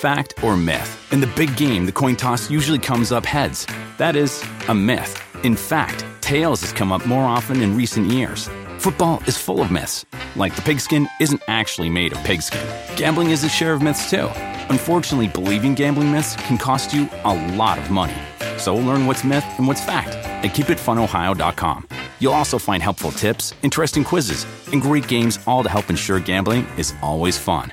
fact, or myth? In the big game, the coin toss usually comes up heads. That is, a myth. In fact, tails has come up more often in recent years. Football is full of myths, like the pigskin isn't actually made of pigskin. Gambling is a share of myths too. Unfortunately, believing gambling myths can cost you a lot of money. So learn what's myth and what's fact at keepitfunohio.com. You'll also find helpful tips, interesting quizzes, and great games all to help ensure gambling is always fun.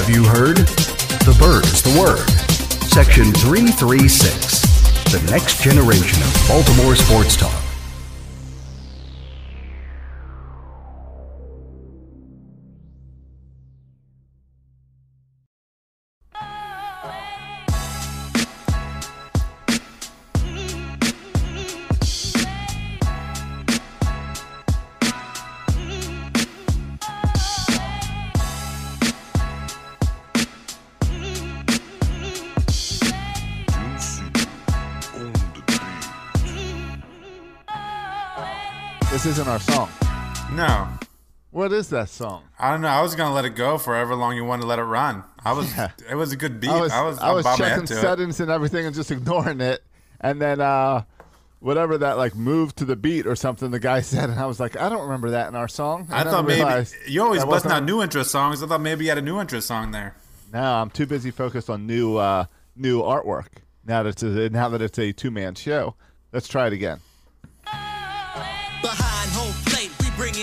Have you heard? The bird is the word. Section 336. The next generation of Baltimore sports talk. Is that song? I don't know. I was gonna let it go for however long you wanted to let it run. I was. Yeah. It was a good beat. I was I was. I was bobbed my head checking to it. settings and everything and just ignoring it, and then uh, whatever that like move to the beat or something the guy said, and I was like, I don't remember that in our song. I then thought maybe you always that busting wasn't- out new intro songs. I thought maybe you had a new intro song there. No, I'm too busy focused on new uh, new artwork. Now that it's a, now that it's a two man show, let's try it again. Behind home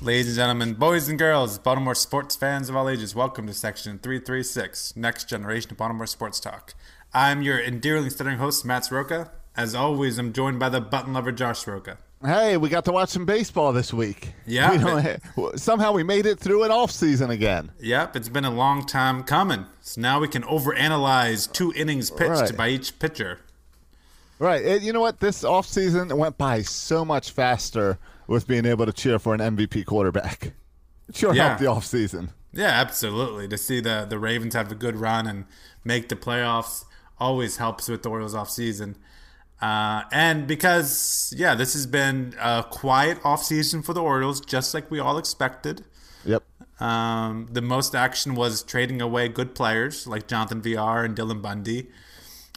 Ladies and gentlemen, boys and girls, Baltimore sports fans of all ages, welcome to Section 336, Next Generation of Baltimore Sports Talk. I'm your endearingly stuttering host, Matt Soroka. As always, I'm joined by the button lover, Josh Soroka. Hey, we got to watch some baseball this week. Yeah. We somehow we made it through an off season again. Yep, it's been a long time coming. So now we can overanalyze two innings pitched Right. by each pitcher. Right. It, you know what? This offseason went by so much faster with being able to cheer for an MVP quarterback. It sure Yeah. helped the offseason. Yeah, absolutely. To see the the Ravens have a good run and make the playoffs always helps with the Orioles off season. Uh, and because yeah, this has been a quiet off season for the Orioles, just like we all expected. Yep. Um, the most action was trading away good players like Jonathan Villar and Dylan Bundy.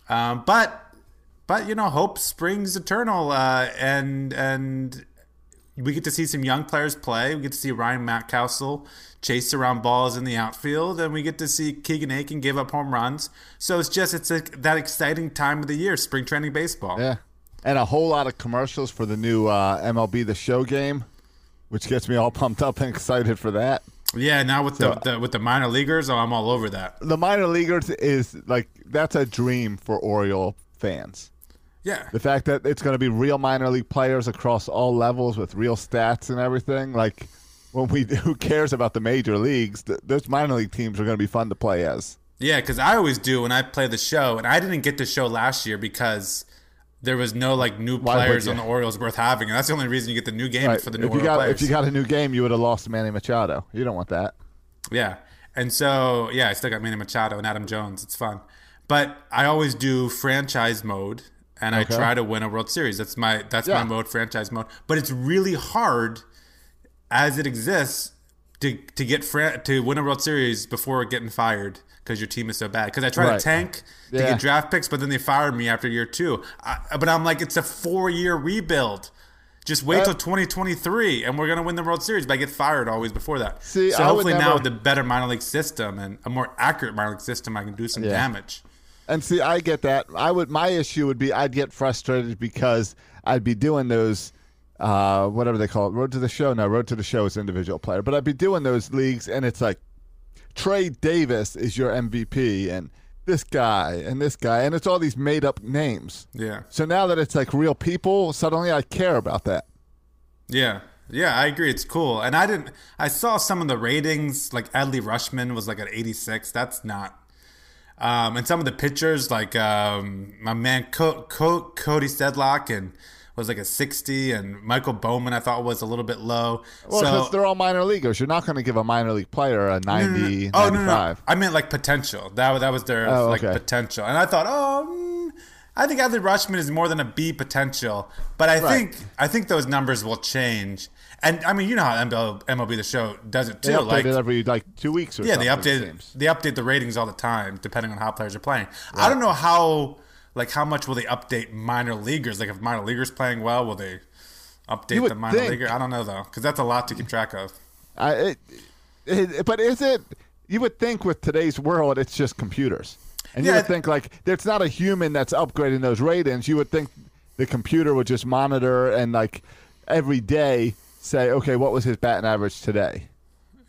Um, but but you know, hope springs eternal, uh, and and we get to see some young players play. We get to see Ryan Mountcastle chase around balls in the outfield, and we get to see Keegan Akin give up home runs. So it's just it's a, that exciting time of the year, spring training baseball. Yeah. And a whole lot of commercials for the new uh, MLB The Show game, which gets me all pumped up and excited for that. Yeah, now with So- the, the with the minor leaguers, oh, I'm all over that. The minor leaguers is like, that's a dream for Oriole fans. Yeah, The fact that it's going to be real minor league players across all levels with real stats and everything. Like, when we who cares about the major leagues? Th- those minor league teams are going to be fun to play as. Yeah, because I always do when I play the show, and I didn't get the show last year because there was no like new players on the Orioles worth having, and that's the only reason you get the new game Right. for the new If you got players. if you got a new game, you would have lost Manny Machado. You don't want that. Yeah. And so, yeah, I still got Manny Machado and Adam Jones. It's fun. But I always do franchise mode and I try to win a World Series. That's my that's Yeah. my mode, franchise mode. But it's really hard as it exists to to get fra- to win a World Series before getting fired because your team is so bad. Because I try Right. to tank to Yeah. get draft picks, but then they fired me after year two. I, but I'm like, it's a four year rebuild. Just wait Uh, till 2023, and we're gonna win the World Series. But I get fired always before that. See, so I hopefully now with the better minor league system and a more accurate minor league system, I can do some Yeah. damage. And see, I get that. I would. My issue would be I'd get frustrated because I'd be doing those, uh, whatever they call it, road to the show. No, road to the show is individual player, but I'd be doing those leagues, and it's like Trey Davis is your MVP, and this guy and this guy, and it's all these made up names. Yeah. So now that it's like real people, suddenly I care about that. Yeah. Yeah, I agree. It's cool. And I didn't I saw some of the ratings, like Adley Rutschman was like at 86. That's not um, and some of the pitchers, like um, my man Co- Co- Cody Sedlock and was like a 60 and Michael Baumann I thought was a little bit low. Well, so because they're all minor leaguers. You're not going to give a minor league player a 90, Oh no, no, no! 95. I meant like potential. That that was their Oh, like okay. potential, and I thought, oh, mm, I think Adley Rutschman is more than a B potential, but I Right. think I think those numbers will change. And I mean, you know how MLB, MLB the Show does it They too. update Like, it every like two weeks or yeah, they update seems. they update the ratings all the time, depending on how players are playing. I don't know how like how much will they update minor leaguers? Like if minor leaguers playing well, will they update the minor think- leaguer? I don't know though, because that's a lot to keep track of. I, it, it, but is it? You would think with today's world, it's just computers, and you would think like there's not a human that's upgrading those ratings. You would think the computer would just monitor and like every day say, okay, what was his batting average today?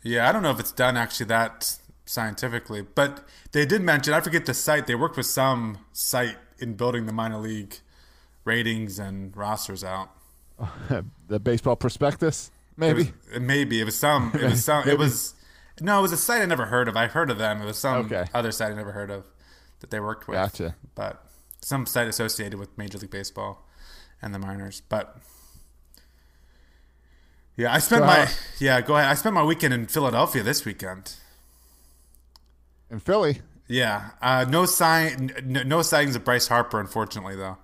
Yeah, I don't know if it's done actually that scientifically, but they did mention. I forget the site. They worked with some site in building the minor league ratings and rosters out. the baseball prospectus, It maybe. was, maybe it was some. It was some. it was no. It was a site I never heard of. I heard of them. It was some Okay. other site I never heard of that they worked with. Gotcha. But some site associated with Major League Baseball and the minors. But yeah, I spent So my how- yeah. Go ahead. I spent my weekend in Philadelphia this weekend. In Philly, Yeah, uh, no sign, n- no sightings of Bryce Harper, unfortunately, though.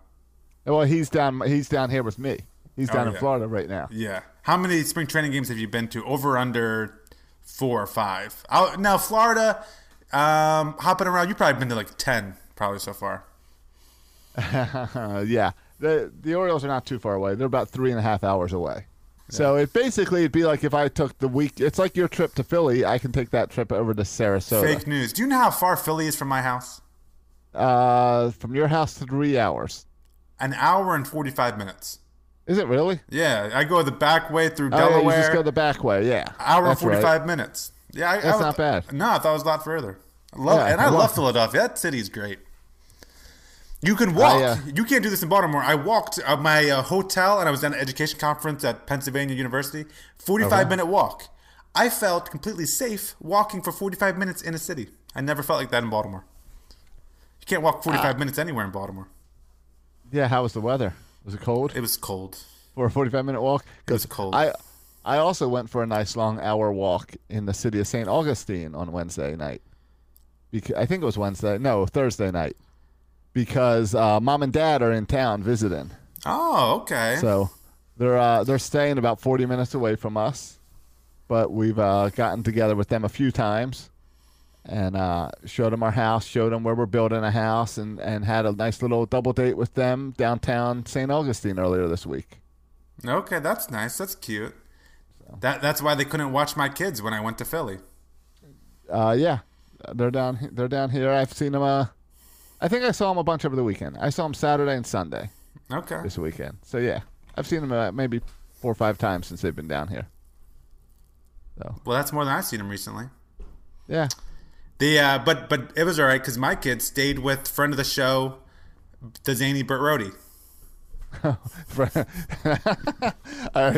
well, he's down. He's down here with me. He's Oh, down in. Florida right now. Yeah. How many spring training games have you been to? Over under four or five? i now Florida, um, hopping around. You've probably been to like ten, probably so far. Yeah, the the Orioles are not too far away. They're about three and a half hours away. So it basically it'd be like if I took the week. It's like your trip to Philly. I can take that trip over to Sarasota. Fake news. Do you know how far Philly is from my house? Uh, from your house to three hours. An hour and forty-five minutes. Is it really? Yeah, I go the back way through Oh, yeah, Delaware. you just go the back way. Yeah, hour and That's right. forty-five minutes. Yeah, I, I That's was- not bad. No, I thought it was a lot further. I love, Yeah, and I I love, love- Philadelphia. That city's great. You can walk. I, uh, you can't do this in Baltimore. I walked uh, my uh, hotel, and I was at an education conference at Pennsylvania University. Forty-five minute walk. I felt completely safe walking for forty-five minutes in a city. I never felt like that in Baltimore. You can't walk forty-five Ah. minutes anywhere in Baltimore. Yeah, how was the weather? Was it cold It was cold. for a forty-five minute walk? It was cold. I I also went for a nice long hour walk in the city of St. Augustine on Wednesday night. Because I think it was Wednesday. No, Thursday night. Because uh, mom and dad are in town visiting. Oh, okay. So they're uh, they're staying about forty minutes away from us, but we've uh, gotten together with them a few times, and uh, showed them our house, showed them where we're building a house, and and had a nice little double date with them downtown St. Augustine earlier this week. Okay, that's nice. That's cute. That that's why they couldn't watch my kids when I went to Philly. Uh, yeah, they're down they're down here. I've seen them. Uh, I think I saw him a bunch over the weekend. I saw him Saturday and Sunday Okay. this weekend. So yeah, I've seen him uh, maybe four or five times since they've been down here. So Well, that's more than I've seen him recently. yeah. The uh, but but it was all right because my kids stayed with friend of the show, the zany Burt Rody. uh,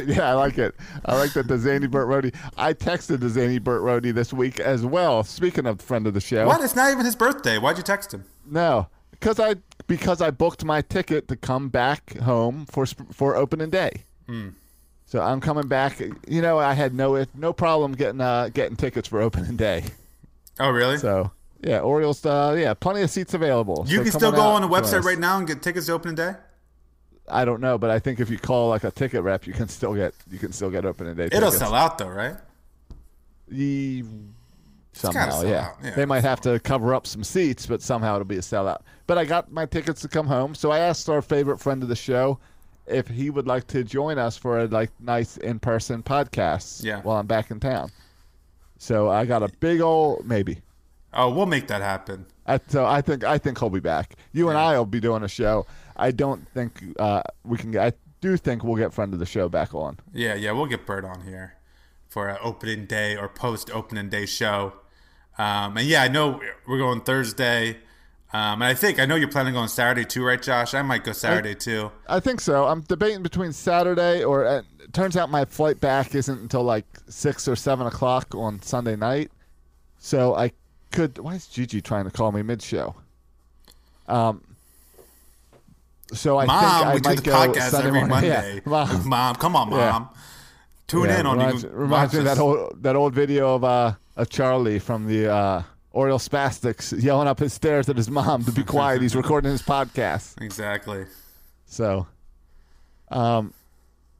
yeah, I like it. I like that the Zany Burt Rody. I texted the Zany Burt Rody this week as well. Speaking of friend of the show, What? It's not even his birthday. Why'd you text him? No, because I because I booked my ticket to come back home for for opening day. So I'm coming back. You know, I had no no problem getting uh, getting tickets for opening day. Oh, really? So yeah, Orioles. Uh, yeah, plenty of seats available. you So can still go on the website right now and get tickets to opening day. I don't know, but I think if you call like a ticket rep, you can still get you can still get opening day. It'll tickets. sell out though, right? Gotta somehow, yeah. yeah. They might have to cover up some seats, but somehow it'll be a sellout. But I got my tickets to come home, so I asked our favorite friend of the show if he would like to join us for a like nice in person podcast. Yeah. While I'm back in town. So I got a big old maybe. Oh, we'll make that happen. I, so I think I think he'll be back. You and I will be doing a show. I don't think uh, we can. I do think we'll get friend of the show back on. Yeah, yeah, we'll get Bird on here for an opening day or post opening day show. Um, and yeah, I know we're going Thursday. Um, and I think I know you're planning on Saturday too, right, Josh? I might go Saturday too. I think so. I'm debating between Saturday or uh, it turns out my flight back isn't until like six or seven o'clock on Sunday night. So I could. Why is Gigi trying to call me mid show? Um. So I Mom, think I we do the podcast Sunday every morning. Monday. Yeah, mom. come on, Yeah. mom. Tune Yeah, in on reminds, you. reminds me of that old that old video of uh of Charlie from the uh Oriole Spastics yelling up his stairs at his mom to be quiet. He's recording his podcast. Exactly. So, um,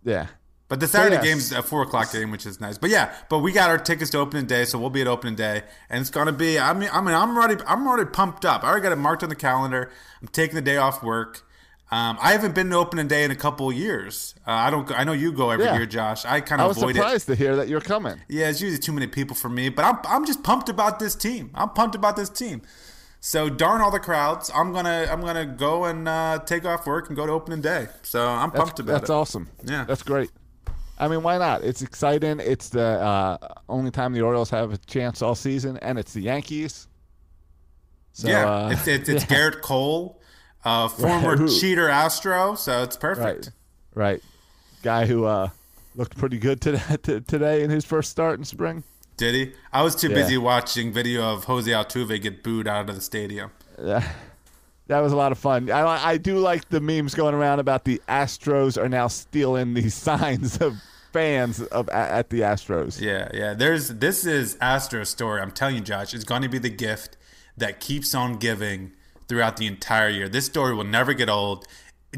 yeah. But the Saturday yes. game's a four o'clock game, which is nice. But yeah, but we got our tickets to opening day, so we'll be at opening day, and it's gonna be. I mean, I mean, I'm already, I'm already pumped up. I already got it marked on the calendar. I'm taking the day off work. Um, I haven't been to opening day in a couple of years. Uh, I don't. I know you go every Yeah. year, Josh. I kind I of was avoid it. surprised to hear that you're coming. Yeah, it's usually too many people for me, but I'm I'm just pumped about this team. I'm pumped about this team. So darn all the crowds. I'm gonna I'm gonna go and uh, take off work and go to opening day. So I'm That's, pumped about that's it. That's awesome. Yeah. That's great. I mean, why not? It's exciting. It's the uh, only time the Orioles have a chance all season, and it's the Yankees. So, yeah, uh, it's it's, it's yeah. Gerrit Cole, uh, former Who- cheater Astro. So it's perfect. Right. Right. Guy who uh, looked pretty good today, today in his first start in spring. Did he? I was too Yeah. busy watching video of Jose Altuve get booed out of the stadium. Yeah. That was a lot of fun. I, I do like the memes going around about the Astros are now stealing these signs of fans of at the Astros. Yeah, yeah. There's this is Astro's story. I'm telling you, Josh, it's going to be the gift that keeps on giving throughout the entire year. This story will never get old.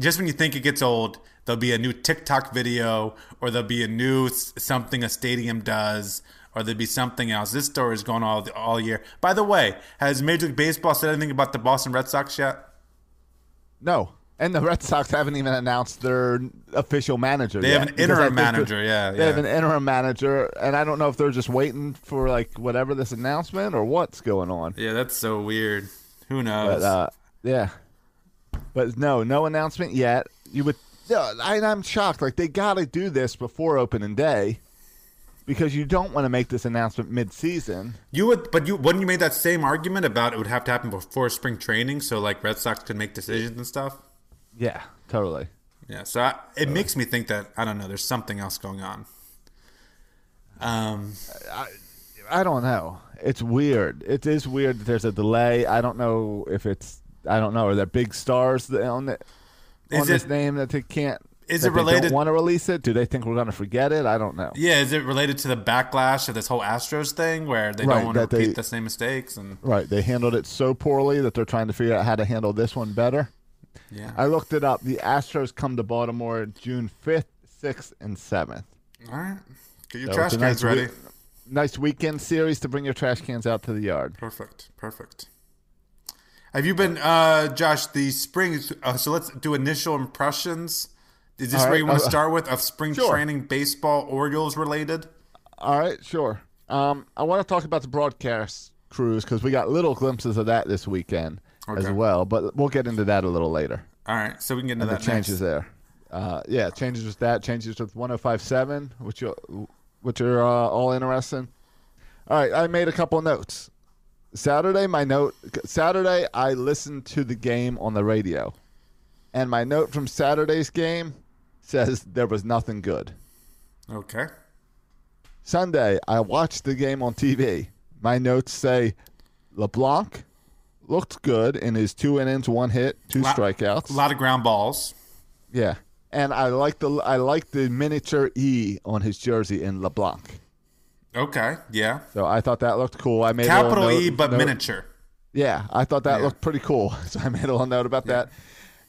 Just when you think it gets old, there'll be a new TikTok video, or there'll be a new something a stadium does, or there'll be something else. This story is going all all year. By the way, has Major League Baseball said anything about the Boston Red Sox yet? No. And the Red Sox haven't even announced their official manager. They yet, have an interim manager, yeah, they have an interim manager, and I don't know if they're just waiting for like whatever this announcement or what's going on. Yeah, that's so weird. Who knows? But uh, yeah, but no, no announcement yet. You would, I, I'm shocked. Like they got to do this before opening day because you don't want to make this announcement mid-season. You would, but you wouldn't you made that same argument about it would have to happen before spring training, so like Red Sox could make decisions and stuff. Yeah, totally. Yeah, so I, it makes me think that I don't know. There's something else going on. Um, I, I don't know. It's weird. It is weird that there's a delay. I don't know if it's. I don't know. Are there big stars on it? Is on this it- name that they can't? is it related- Don't want to release it? Do they think we're going to forget it? I don't know. yeah, is it related to the backlash of this whole Astros thing where they Right, don't want to that they- repeat the same mistakes and Right. They handled it so poorly that they're trying to figure out how to handle this one better. yeah. I looked it up. The Astros come to Baltimore June 5th, 6th, and 7th. All right, get your So trash cans nice ready. week- nice weekend series to bring your trash cans out to the yard. Perfect, perfect. Have you been, uh, Josh? The spring. Uh, so let's do initial impressions. Is this All where you want to uh, start with of spring sure. training baseball Orioles related? All right, sure. Um, I want to talk about the broadcast crews because we got little glimpses of that this weekend as well, but we'll get into that a little later. All right, so we can get into And the changes next. there. Uh, yeah, changes with that. Changes with 105.7, which you which are uh, all interesting. All right, I made a couple notes. Saturday, my note. Saturday, I listened to the game on the radio, and my note from Saturday's game says there was nothing good. Okay. Sunday, I watched the game on TV. My notes say LeBlanc looked good in his two innings, one hit, two Lot- strikeouts. A lot of ground balls. Yeah, and I like the I like the miniature E on his jersey in LeBlanc. Okay, yeah. So I thought that looked cool. I made Capital E, note- but note- miniature. Yeah, I thought that Yeah. looked pretty cool. So I made a little note about that.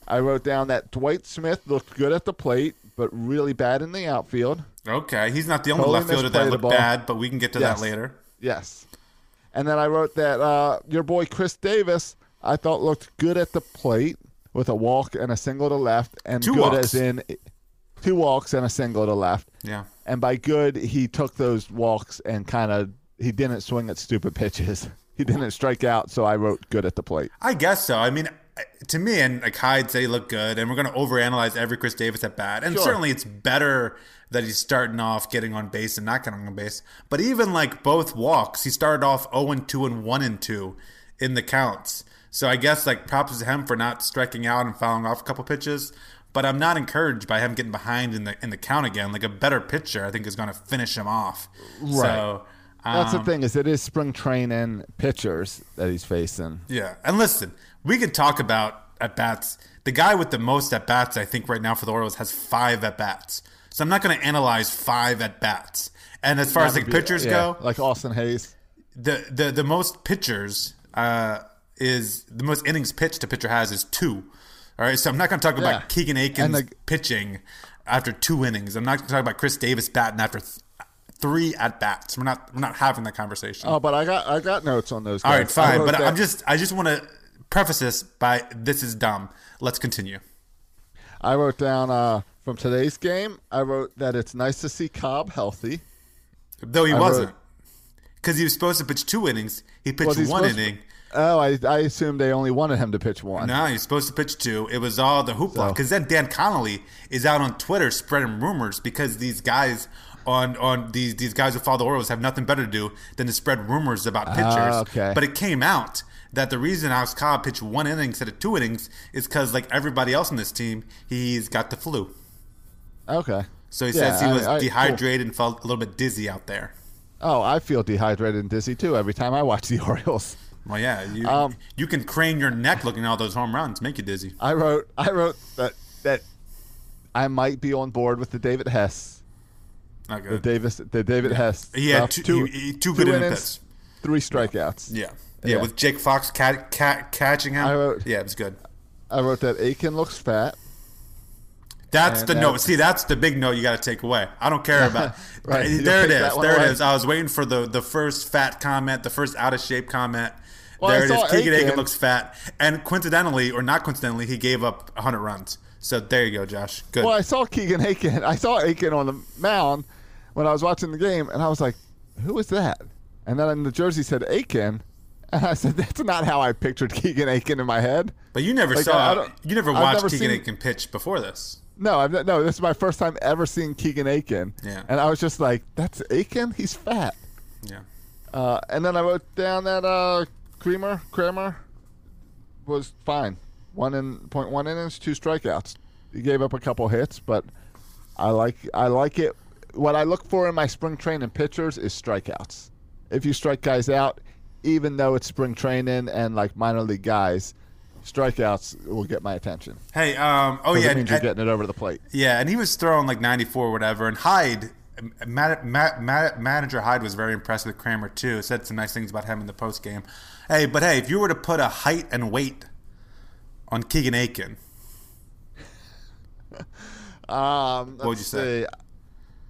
I wrote down that Dwight Smith looked good at the plate, but really bad in the outfield. Okay, he's not the only Totally left fielder that looked bad, but we can get to Yes. that later. Yes. And then I wrote that uh, your boy Chris Davis, I thought looked good at the plate with a walk and a single to left, and Two good walks. as in two walks and a single to left. Yeah. And by good, he took those walks and kind of he didn't swing at stupid pitches. He didn't strike out, so I wrote good at the plate. I guess so. I mean, to me, and like Hyde said, he looked good, and we're going to overanalyze every Chris Davis at bat. And Sure. certainly, it's better that he's starting off getting on base and not getting on base. But even like both walks, he started off 0 and 2 and 1 and 2 in the counts. So I guess like props to him for not striking out and fouling off a couple pitches. But I'm not encouraged by him getting behind in the in the count again. Like a better pitcher, I think is going to finish him off. Right. So, That's the um, thing is it is spring training pitchers that he's facing. Yeah, and listen, we could talk about at bats. The guy with the most at bats, I think, right now for the Orioles has five at bats. So I'm not going to analyze five at bats. And as far as like pitchers Yeah, go, like Austin Hays. the the the most pitchers uh, is the most innings pitched a pitcher has is two. All right, so I'm not going to talk Yeah. about Keegan Akin's the- pitching after two innings. I'm not going to talk about Chris Davis batting after th- three at bats. We're not we're not having that conversation. Oh, but I got I got notes on those. Guys. All right, fine. But that- I'm just I just want to preface this by this is dumb. Let's continue. I wrote down uh, from today's game. I wrote that it's nice to see Cobb healthy. Though he I wasn't, because he was supposed to pitch two innings. He pitched he one supposed to- inning. Oh, I I assumed they only wanted him to pitch one. No, he's supposed to pitch two. It was all the hoopla. So- Because then Dan Connolly is out on Twitter spreading rumors because these guys on on these these guys who follow the Orioles have nothing better to do than to spread rumors about pitchers. Ah, okay. But it came out that the reason Alex Cobb pitched one inning instead of two innings is because like everybody else on this team, he's got the flu. Okay. So he Yeah, says he I- was I- cool. dehydrated and felt a little bit dizzy out there. Oh, I feel dehydrated and dizzy too every time I watch the Orioles. Well, yeah, you Um, you can crane your neck looking at all those home runs, make you dizzy. I wrote I wrote that that I might be on board with the David Hess, Not good. the. Davis, the David Hess. He had stuff. two- he- two good inning innings, pits. three strikeouts. yeah. yeah, Yeah. with Jake Fox cat, cat, catching him. I wrote- yeah, it was good. I wrote that Akin looks fat. That's And the that- note. See, that's the big note you got to take away. I don't care about. Right, There it is. There it away. is. I was waiting for the the first fat comment, the first out of shape comment. Well, I there it is. Keegan Akin Akin. looks fat, and coincidentally or not coincidentally, he gave up 100 runs. So there you go, Josh. Good. Well, I saw Keegan Akin. I saw Akin on the mound when I was watching the game, and I was like, "Who is that?" And then the jersey said Akin, and I said, "That's not how I pictured Keegan Akin in my head." but you never Like, saw. I- I you never watched never Keegan seen- Akin pitch before this. No, I've no. This is my first time ever seeing Keegan Akin. Yeah. And I was just like, "That's Akin. He's fat." Yeah. Uh, and then I wrote down that uh, Creamer Kremer was fine. One in point one innings, two strikeouts. He gave up a couple hits, but I like I like it. What I look for in my spring training pitchers is strikeouts. If you strike guys out, even though it's spring training and like minor league guys, strikeouts will get my attention. Hey. Um. oh yeah. it means you're getting it over the plate. Yeah, and he was throwing like 94 or whatever. And Hyde, ma- ma- ma- manager Hyde was very impressed with Kremer too. Said some nice things about him in the post game. Hey, but hey, if you were to put a height and weight on Keegan Akin, Um, would you say? see.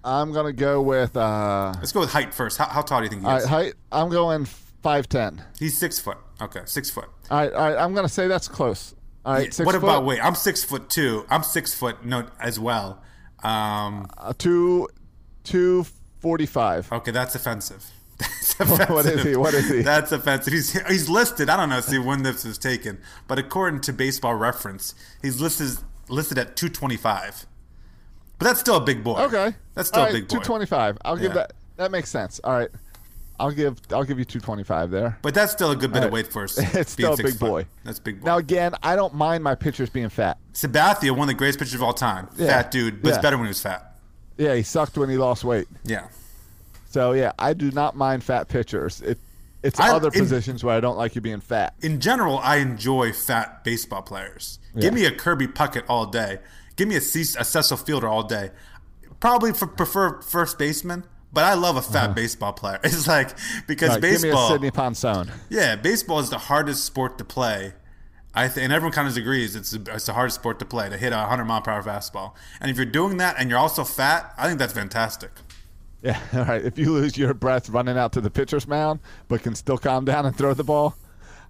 I'm gonna go with uh, let's go with height first. How, how tall do you think he is? right, height. I'm going five ten. He's six foot. Okay, six foot. All right, all right. I'm gonna say that's close. All right, six what foot, about weight? I'm six foot two. I'm six foot no as well. Um, Uh, two, two forty-five. okay, that's offensive. That's offensive. What is he? What is he? That's offensive. He's he's listed. I don't know. See when this was taken, but according to Baseball Reference, he's listed listed at 225. But that's still a big boy. Okay, that's still a big boy. Two twenty-five. I'll give that. That makes sense. All right, I'll give. I'll give you two twenty-five there. But that's still a good bit All of weight for us. It's still a big boy. That's big boy. Now again, I don't mind my pitchers being fat. Sabathia, one of the greatest pitchers of all time. Yeah. Fat dude, but it's better when he was fat. Yeah, he sucked when he lost weight. Yeah. So yeah, I do not mind fat pitchers. It, it's I- other in- positions where I don't like you being fat. in general, I enjoy fat baseball players. Give me a Kirby Puckett all day. Give me a, Cecil Fielder all day. Probably for, prefer first baseman, but I love a fat baseball player. It's like because Uh-huh. Right, give me a Sidney Ponson. yeah, baseball is the hardest sport to play. I think, and everyone kind of agrees it's the, it's the hardest sport to play to hit a 100 mile per hour fastball. And if you're doing that and you're also fat, I think that's fantastic. Yeah, all right. If you lose your breath running out to the pitcher's mound, but can still calm down and throw the ball,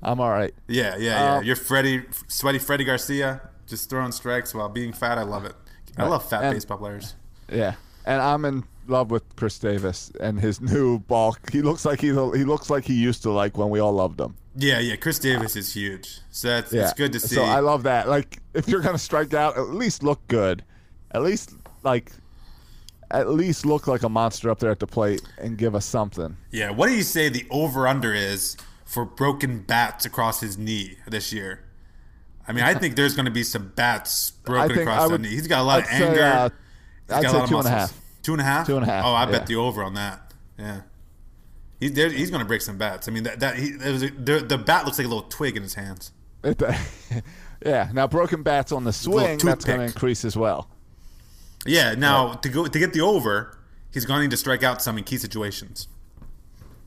I'm all right. Yeah, yeah, yeah. Um, you're Freddie, sweaty Freddie Garcia, just throwing strikes while being fat. I love it. I love fat And- baseball players. Yeah, and I'm in love with Chris Davis and his new ball. He looks like he's he looks like he used to like when we all loved him. Yeah, yeah. Chris Davis is huge, so that's Yeah, it's good to see. So I love that. Like, if you're gonna strike out, at least look good. At least like, at least look like a monster up there at the plate and give us something. yeah. What do you say the over under is for broken bats across his knee this year? I mean, I think there's going to be some bats broken across I the knee. He's got a lot of I'd say, anger. uh, He's I'd got say a lot two of and a half. Two and a half. Two and a half. Oh, I bet the over on that. Yeah. He, there, he's going to break some bats. I mean, that, that he, a, the, the bat looks like a little twig in his hands. Yeah. Now broken bats on the swing, that's going to increase as well. Yeah. Now to go to get the over, he's going to need to strike out some in key situations.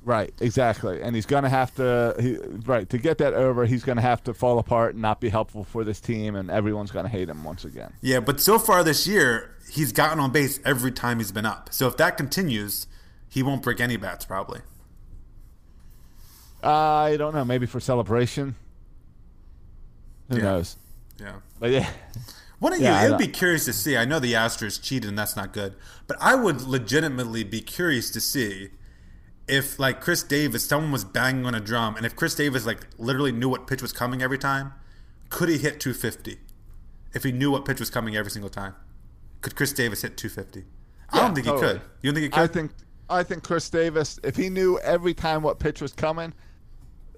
Right, exactly. And he's going to have to, he, right, to get that over, he's going to have to fall apart and not be helpful for this team, and everyone's going to hate him once again. Yeah, but so far this year, he's gotten on base every time he's been up. So if that continues, he won't break any bats probably. I don't know, maybe for celebration. Who Yeah. knows? Yeah. But yeah, One of Yeah, you, it would be curious to see. I know the Astros cheated and that's not good, but I would legitimately be curious to see if, like Chris Davis, someone was banging on a drum, and if Chris Davis like literally knew what pitch was coming every time, could he hit 250? If he knew what pitch was coming every single time, could Chris Davis hit 250? I don't think he could. You don't think he could? I think I think Chris Davis, if he knew every time what pitch was coming,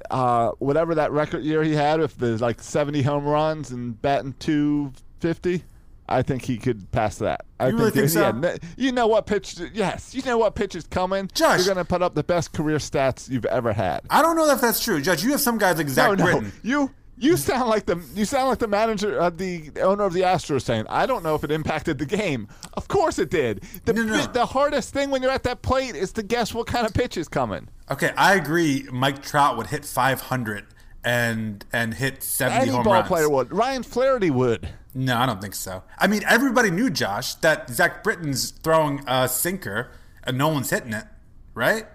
uh, whatever that record year he had, if there's like 70 home runs and batting 250, I think he could pass that. I You really think so? yeah, you know what pitch? Yes, you know what pitch is coming. Josh. you're gonna put up the best career stats you've ever had. I don't know if that's true, Judge. You have some guys like Zach no, no, Britton. you. You sound like the you sound like the manager, uh, the owner of the Astros, saying, "I don't know if it impacted the game." Of course it did. The, No, no, the hardest thing when you're at that plate is to guess what kind of pitch is coming. Okay, I agree. Mike Trout would hit 500 and and hit 70 Any home ball runs. player would. Ryan Flaherty would. No, I don't think so. I mean, everybody knew Josh that Zach Britton's throwing a sinker and no one's hitting it, right?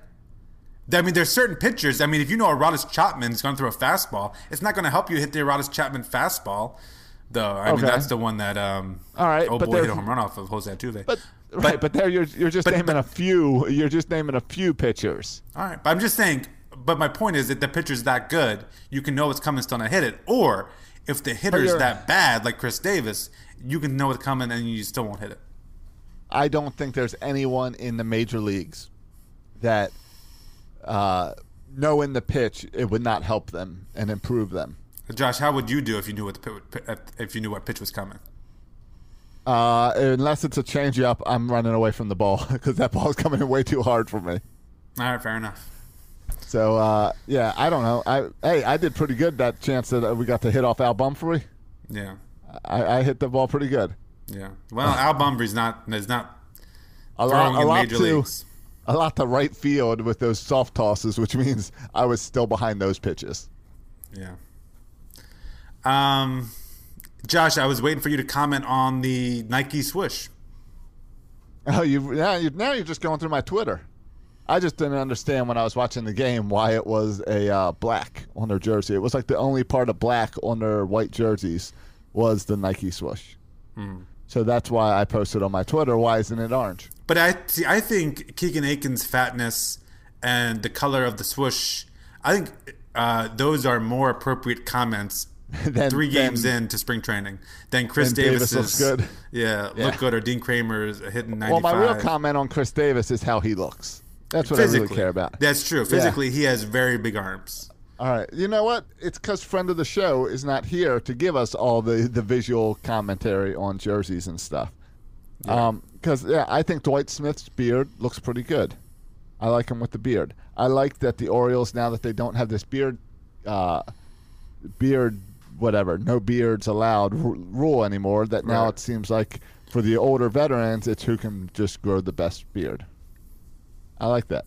I mean, there's certain pitchers. I mean, if you know Aroldis Chapman's going to throw a fastball, it's not going to help you hit the Aroldis Chapman fastball, though. I mean, that's the one that um, All right, oh but boy hit a home run off of Jose Altuve. But right, but there you're you're just but- naming but- a few. You're just naming a few pitchers. All right, but I'm just saying. But my point is that the pitcher's that good, you can know it's coming, still not hit it. Or if the hitter's that bad, like Chris Davis, you can know it's coming and you still won't hit it. I don't think there's anyone in the major leagues that uh, knowing the pitch it would not help them and improve them. Josh, how would you do if you knew what the if you knew what pitch was coming? Uh, unless it's a changeup, I'm running away from the ball because that ball's coming in way too hard for me. All right, fair enough. So uh, yeah, I don't know. I hey, I did pretty good that chance that uh, we got to hit off Al Bumbry. Yeah, I, I hit the ball pretty good. yeah. Well, Al Bumbry's not is not A throwing lot, in major to, leagues. A lot to right field with those soft tosses, which means I was still behind those pitches. Yeah. Um, Josh, I was waiting for you to comment on the Nike swoosh. Oh, you now you now you're just going through my Twitter. I just didn't understand when I was watching the game why it was a uh, black on their jersey. It was like the only part of black on their white jerseys was the Nike swoosh. So that's why I posted on my Twitter. Why isn't it orange? But I see. I think Keegan Akin's fatness and the color of the swoosh. I think uh, those are more appropriate comments Then- three games then- in to spring training than Chris Then Davis Davis's. looks good. Yeah, Yeah. look good or Dean Kremer's hitting ninety Well, my real comment on Chris Davis is how he looks. That's what I really care about. That's true. Physically, he has very big arms. All right. You know what? It's because friend of the show is not here to give us all the, the visual commentary on jerseys and stuff. Because, yeah. I think Dwight Smith's beard looks pretty good. I like him with the beard. I like that the Orioles, now that they don't have this beard, uh, beard, whatever, no beards allowed r- rule anymore, that now Right. it seems like for the older veterans, it's who can just grow the best beard. I like that.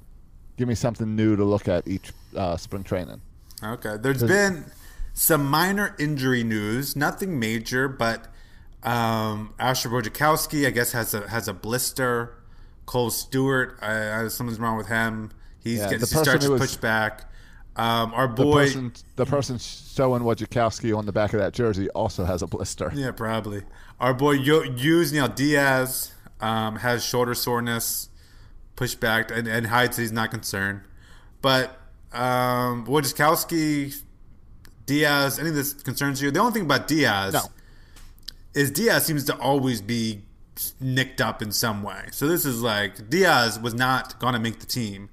Give me something new to look at each uh, spring training. Okay. There's been some minor injury news, nothing major, but um, Asher Wojciechowski, I guess, has a has a blister. Kohl Stewart, I, I, something's wrong with him. He's Yeah, getting the his starts was- pushed back. Um, our The boy, person, the person showing Wojciechowski on the back of that jersey also has a blister. yeah, probably. Our boy Yo- Yusniel Diaz um, has shoulder soreness, pushed back, and, and Hyde's he's not concerned. But um, Wojciechowski, Diaz, any of this concerns you? The only thing about Diaz No. is Diaz seems to always be nicked up in some way. So this is like Diaz was not going to make the team,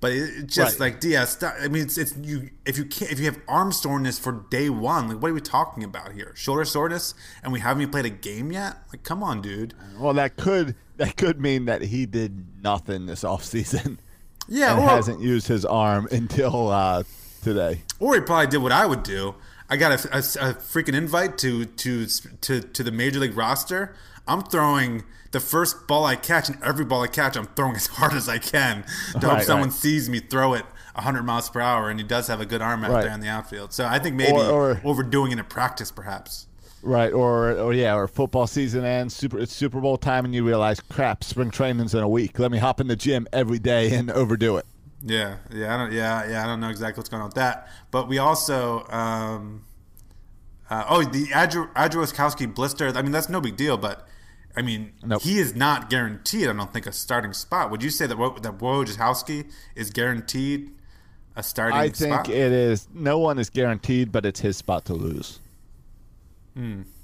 but it, it's just Right. like Diaz. I mean, it's, it's you if you can't if you have arm soreness for day one, like what are we talking about here? Shoulder soreness, and we haven't even played a game yet. Like, come on, dude. Well, that could that could mean that he did nothing this offseason Yeah, or, hasn't used his arm until uh, today. or he probably did what I would do. I got a, a- a freaking invite to, to to to the major league roster. I'm throwing the first ball I catch, and every ball I catch, I'm throwing as hard as I can to hope someone right. sees me throw it 100 miles per hour. And he does have a good arm out Right. there in the outfield. So I think maybe Or- or- overdoing it in practice, perhaps. Right, or or yeah, or football season ends, super it's Super Bowl time, and you realize, crap, spring training's in a week. Let me hop in the gym every day and overdo it. Yeah, yeah, I don't, yeah, yeah. I don't know exactly what's going on with that, but we also, um, uh, oh, the Adru- Adrowskowski blister. I mean, that's no big deal, but I mean, Nope. he is not guaranteed. I don't think a starting spot. Would you say that that Wojciechowski is guaranteed a starting I think spot? it is. No one is guaranteed, but it's his spot to lose.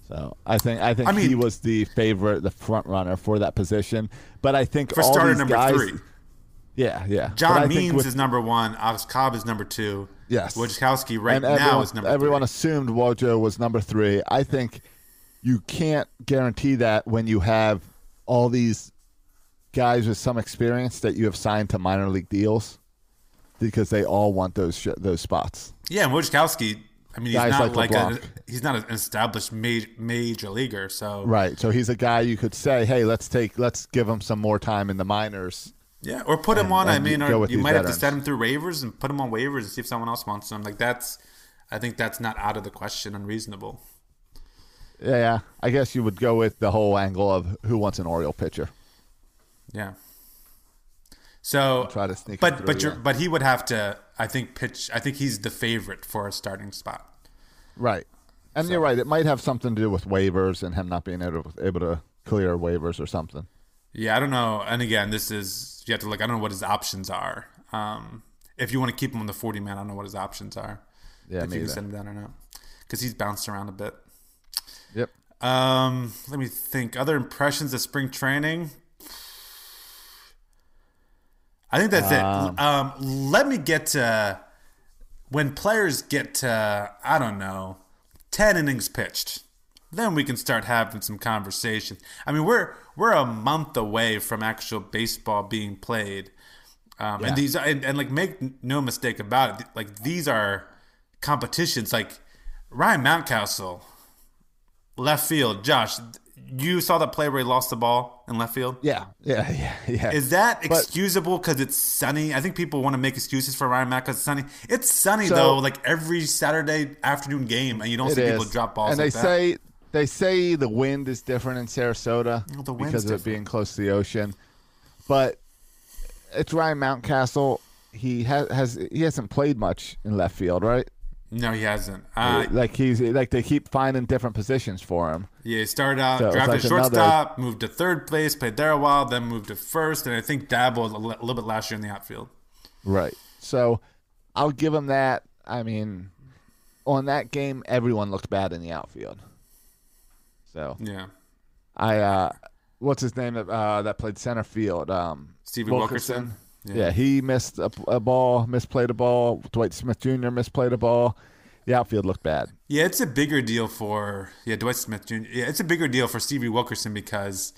So I think I think. I mean- he was the favorite, the front runner for that position. But I think for all starter these number guys, three. Yeah, yeah. John Means with- is number one. Alex Cobb is number two. Yes. Wojciechowski right and now everyone, is number everyone three. assumed Wojo was number three. I think you can't guarantee that when you have all these guys with some experience that you have signed to minor league deals because they all want those sh- those spots. Yeah, and Wojciechowski. I mean, he's not like like, a, he's not an established major, major leaguer. So Right. So he's a guy you could say, "Hey, let's take let's give him some more time in the minors." Yeah, or put him And- on. I and you mean, or you might have to send him through waivers and put him on waivers and see if someone else wants him. Like that's, I think that's not out of the question. Unreasonable. Yeah, yeah. I guess you would go with the whole angle of who wants an Oriole pitcher. Yeah. So Try to sneak but but you're, but he would have to. I think pitch. I think he's the favorite for a starting spot. Right. And you're right. It might have something to do with waivers and him not being able to, able to clear waivers or something. Yeah, I don't know. And again, this is you have to look. I don't know what his options are. Um, if you want to keep him on the forty man, I don't know what his options are. Yeah, if you can send him down or not, because he's bounced around a bit. Yep. Um, let me think. Other impressions of spring training. I think that's it. Um, let me get to when players get to I don't know ten innings pitched. Then we can start having some conversation. I mean, we're we're a month away from actual baseball being played, um, Yeah. and these and, and like make no mistake about it. Like these are competitions. Like Ryan Mountcastle, left field. Josh, you saw that play where he lost the ball in left field. Yeah. Yeah. Yeah. Yeah. Is that excusable because it's sunny? I think people want to make excuses for Ryan Mack because it's sunny. It's sunny So- though, like every Saturday afternoon game, and you don't see is. people drop balls. And like they that. say they say the wind is different in Sarasota Well, the because of it being close to the ocean. But it's Ryan Mountcastle. He has has he hasn't played much in left field, right? No, he hasn't. Uh, like he's like they keep finding different positions for him. yeah, he started out So drafted like another- shortstop, moved to third place, played there a while, then moved to first, and I think dabbled a little bit last year in the outfield. Right. So I'll give him that. I mean, on that game, everyone looked bad in the outfield. So Yeah, I, uh, what's his name that uh, that played center field? Um, Stevie Wilkerson. Yeah. he missed a, a ball, misplayed a ball. Dwight Smith Jr. misplayed a ball. The outfield looked bad. Yeah, it's a bigger deal for yeah Dwight Smith Jr. Yeah, it's a bigger deal for Stevie Wilkerson because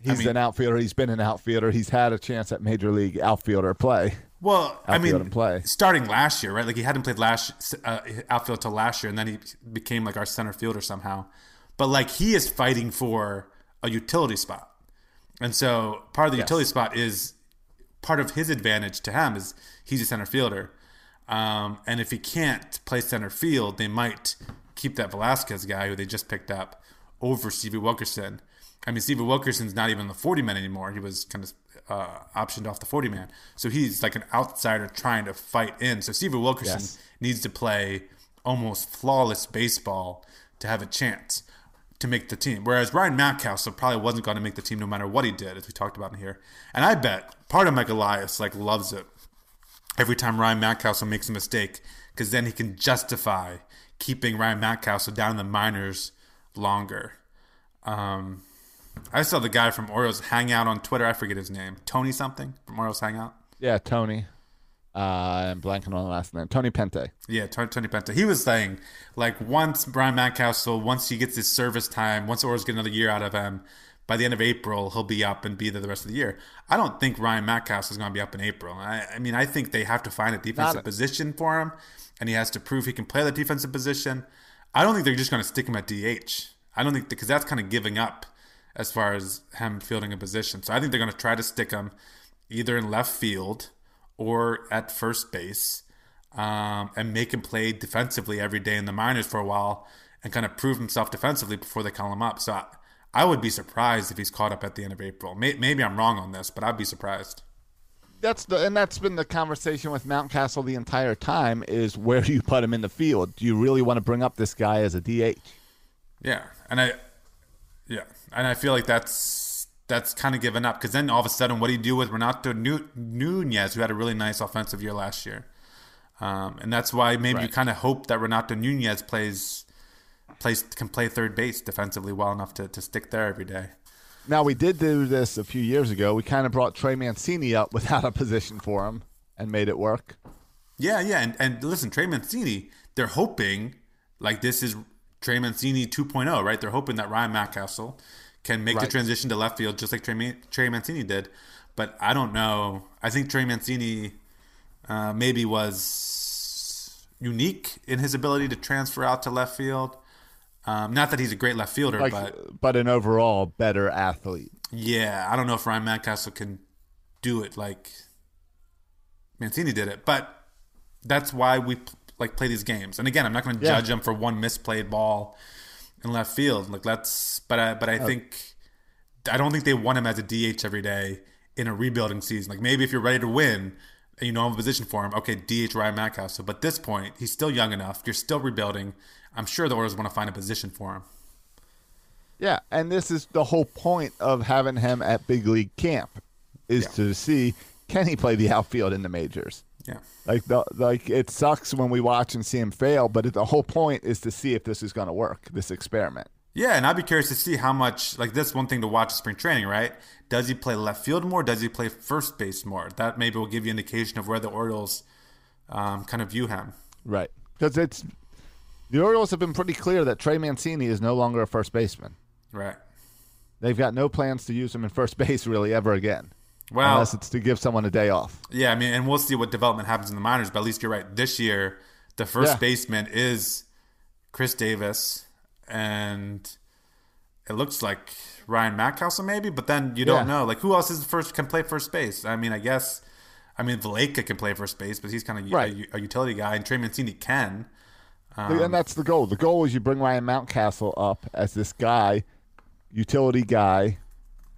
He's mean- an outfielder. He's been an outfielder. He's had a chance at major league outfielder play. Well, I Outfield mean, and play. starting last year, right? Like he hadn't played last uh, outfield till last year, and then he became like our center fielder somehow. But like he is fighting for a utility spot, and so part of the Yes. utility spot is part of his advantage to him is he's a center fielder, um, and if he can't play center field, they might keep that Velazquez guy who they just picked up over Stevie Wilkerson. I mean, Stevie Wilkerson's not even the 40 man anymore. He was kind of uh, optioned off the 40 man. So he's like an outsider trying to fight in. So Stevie Wilkerson Yes. needs to play almost flawless baseball to have a chance. To make the team. Whereas Ryan Mountcastle probably wasn't going to make the team no matter what he did, as we talked about in here. And I bet part of Mike Elias like loves it every time Ryan Mountcastle makes a mistake because then he can justify keeping Ryan Mountcastle down in the minors longer. Um, I saw the guy from Orioles Hangout on Twitter. I forget his name. Tony something from Orioles Hangout. Yeah, Tony. Uh, I'm blanking on the last name. Tony Pente. Yeah, Tony, Tony Penta. He was saying like once Brian Mountcastle, once he gets his service time, once Orioles get another year out of him, by the end of April he'll be up and be there the rest of the year. I don't think Ryan Mountcastle is going to be up in April. I, I mean, I think they have to find a defensive position for him, and he has to prove he can play the defensive position. I don't think they're just going to stick him at DH. I don't think because that's kind of giving up as far as him fielding a position. So I think they're going to try to stick him either in left field or at first base um, and make him play defensively every day in the minors for a while and kind of prove himself defensively before they call him up. So I, I would be surprised if he's caught up at the end of April. May, maybe I'm wrong on this, but I'd be surprised. That's the and that's been the conversation with Mountcastle the entire time. Is where do you put him in the field? Do you really want to bring up this guy as a DH? Yeah, and I, yeah, and I feel like that's that's kind of given up because then all of a sudden, what do you do with Renato Nu- Nunez, who had a really nice offensive year last year? Um, and that's why maybe you kind of hope that Renato Nunez plays plays can play third base defensively well enough to, to stick there every day. Now we did do this a few years ago. We kind of brought Trey Mancini up without a position for him and made it work. Yeah, yeah, and, and listen, Trey Mancini, they're hoping like this is Trey Mancini 2.0, right? They're hoping that Ryan Mountcastle can make the transition to left field just like Trey, Trey Mancini did. But I don't know. I think Trey Mancini uh, maybe was unique in his ability to transfer out to left field. Um, not that he's a great left fielder, Like, but but an overall better athlete. yeah, I don't know if Ryan Mountcastle can do it like Mancini did it, but that's why we like play these games. And again, I'm not going to Yeah. judge him for one misplayed ball in left field. Like let's, but I, but I oh. think I don't think they want him as a DH every day in a rebuilding season. Like maybe if you're ready to win and you know have a position for him, okay, DH Ryan Mountcastle. But at this point, he's still young enough. You're still rebuilding. I'm sure the Orioles want to find a position for him. Yeah, and this is the whole point of having him at big league camp is Yeah. to see can he play the outfield in the majors. Yeah. Like the like it sucks when we watch and see him fail, but the whole point is to see if this is going to work. This experiment. Yeah, and I'd be curious to see how much like this one thing to watch in spring training, right? Does he play left field more? Does he play first base more? That maybe will give you indication of where the Orioles um, kind of view him. Right. Because it's the Orioles have been pretty clear that Trey Mancini is no longer a first baseman. Right. They've got no plans to use him in first base really ever again. Well, unless it's to give someone a day off. yeah, I mean, and we'll see what development happens in the minors, but at least you're right. This year, the first Yeah. baseman is Chris Davis, and it looks like Ryan Mountcastle maybe, but then you don't Yeah. know. Like, who else is the first can play first base? I mean, I guess, I mean, Valaika can play first base, but he's kind of Right. a, a utility guy, and Trey Mancini can. and um, that's the goal. The goal is you bring Ryan Mountcastle up as this guy, utility guy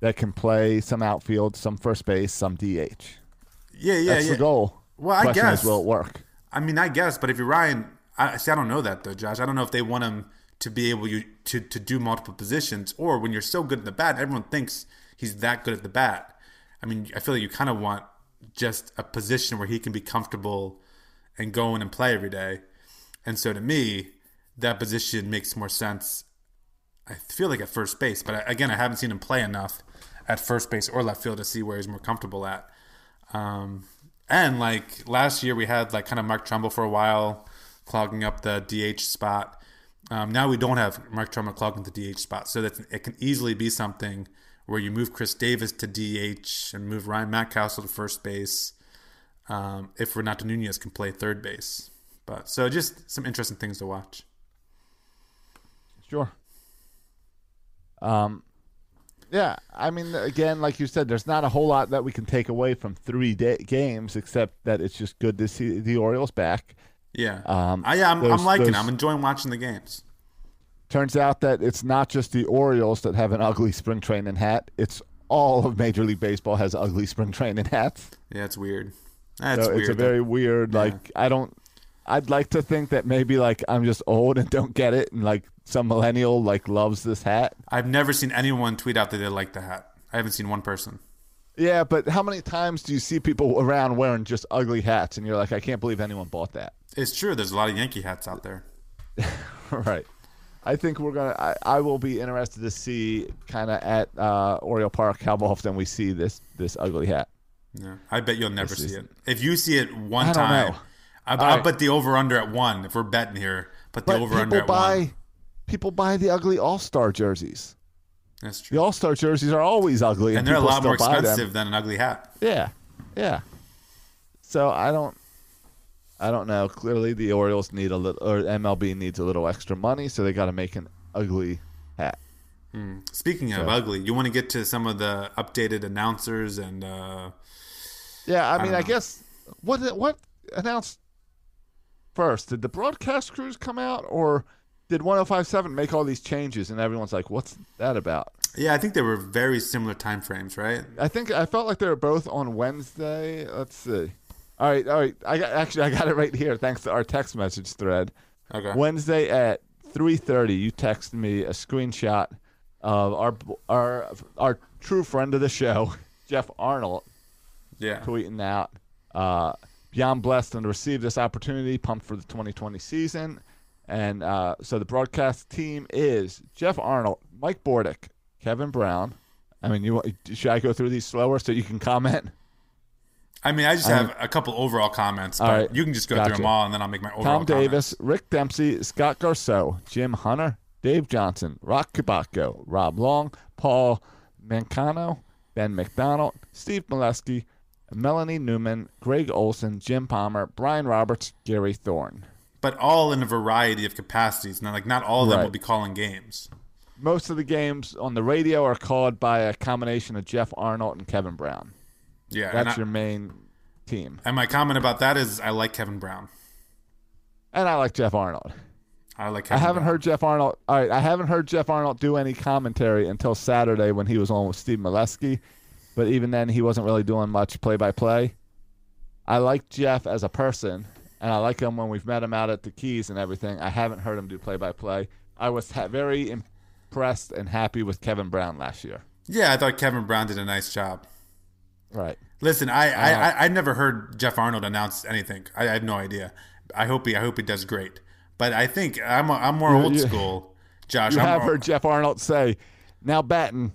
that can play some outfield, some first base, some DH. Yeah, yeah, That's yeah. the goal. Well, I Question guess. is, will it work? I mean, I guess, but if you're Ryan, I see. I don't know that though, Josh. I don't know if they want him to be able you to to do multiple positions, or when you're so good at the bat, everyone thinks he's that good at the bat. I mean, I feel like you kind of want just a position where he can be comfortable and go in and play every day. And so to me, that position makes more sense. I feel like at first base, but I, again, I haven't seen him play enough at first base or left field to see where he's more comfortable at. Um, and like last year, we had like kind of Mark Trumbo for a while, clogging up the DH spot. Um, now we don't have Mark Trumbo clogging the DH spot, so that it can easily be something where you move Chris Davis to DH and move Ryan Mountcastle to first base. Um, if Renato Nunez can play third base, but so just some interesting things to watch. Sure. Um, yeah, I mean, again, like you said, there's not a whole lot that we can take away from three day- games, except that it's just good to see the Orioles back. Yeah, Um, I, yeah, I'm, those- I'm liking. it. those- I'm enjoying watching the games. Turns out that it's not just the Orioles that have an ugly spring training hat; it's all of Major League Baseball has ugly spring training hats. Yeah, it's weird. That's so weird. it's a very weird. Like I don't, I'd like to think that maybe like I'm just old and don't get it, and like some millennial like loves this hat. I've never seen anyone tweet out that they like the hat. I haven't seen one person. Yeah, but how many times do you see people around wearing just ugly hats, and you're like, I can't believe anyone bought that. It's true. There's a lot of Yankee hats out there. right. I think we're gonna. I, I will be interested to see kind of at uh, Oriole Park how often we see this this ugly hat. Yeah, I bet you'll never This see is- it. If you see it one time, know. I, I'll right. bet the over under at one. If we're betting here, put the over under people at buy one. people buy the ugly All Star jerseys. That's true. The. All Star jerseys are always ugly, and, And they're a lot more still buy them. expensive than an ugly hat. Yeah, yeah. So I don't, I don't know. Clearly, the Orioles need a little, or MLB needs a little extra money, so they got to make an ugly hat. Speaking of ugly, you want to get to some of the updated announcers and uh, Yeah, I mean, don't I, guess what what announced first? Did the broadcast crews come out, or did 105.7 make all these changes, and everyone's like, "What's that about?" yeah, I think they were very similar time frames, right? I think I felt like they were both on Wednesday. Let's see. All right, all right. I got actually I got it right here thanks to our text message thread. Okay. Wednesday at 3:30, you texted me a screenshot of our our our true friend of the show, Jeff Arnold, Yeah. tweeting out, uh, "Beyond blessed and to receive this opportunity, pumped for the 2020 season." And uh, so the broadcast team is Jeff Arnold, Mike Bordick, Kevin Brown. I mean, you should I go through these slower so you can comment? I mean, I just have a couple overall comments, but right. you can just go Gotcha. through them all, and then I'll make my overall Tom comments. Davis, Rick Dempsey, Scott Garceau, Jim Hunter, Dave Johnson, Roch Kubatko, Rob Long, Paul Mancano, Ben McDonald, Steve Melewski, Melanie Newman, Greg Olson, Jim Palmer, Brian Roberts, Gary Thorne. But all in a variety of capacities. Not like not all of them Right. will be calling games. Most of the games on the radio are called by a combination of Jeff Arnold and Kevin Brown. Yeah. That's I- your main team. and my comment about that is I like Kevin Brown. And I like Jeff Arnold. I like. I haven't Brown. heard Jeff Arnold. All right, I haven't heard Jeff Arnold do any commentary until Saturday when he was on with Steve Melewski, but even then he wasn't really doing much play by play. I like Jeff as a person, and I like him when we've met him out at the Keys and everything. I haven't heard him do play by play. I was ha- very impressed and happy with Kevin Brown last year. Yeah, I thought Kevin Brown did a nice job. Right. Listen, I I, Uh, I, I never heard Jeff Arnold announce anything. I, I have no idea. I hope he I hope he does great. But I think I'm a, I'm more You- old you- school, Josh. You I'm have more- heard Jeff Arnold say, "Now batting,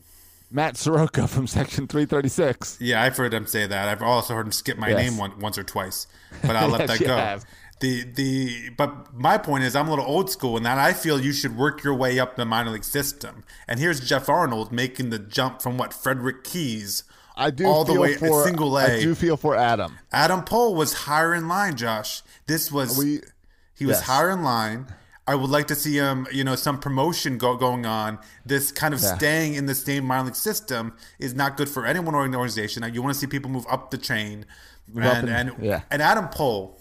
Matt Soroka from Section 336." Yeah, I've heard him say that. I've also heard him skip my Yes. name one, once or twice, but I'll let Yes, that go. have. The the but my point is I'm a little old school in that I feel you should work your way up the minor league system. And here's Jeff Arnold making the jump from what Frederick Keys I do all feel the way for single A. I do feel for Adam. Adam Pohl was higher in line, Josh. This was We- he was yes. higher in line. I would like to see him, you know, some promotion go, going on. This kind of Yeah. staying in the same minor league system is not good for anyone or an organization. You want to see people move up the chain, and and- and, yeah. and Adam Pohl.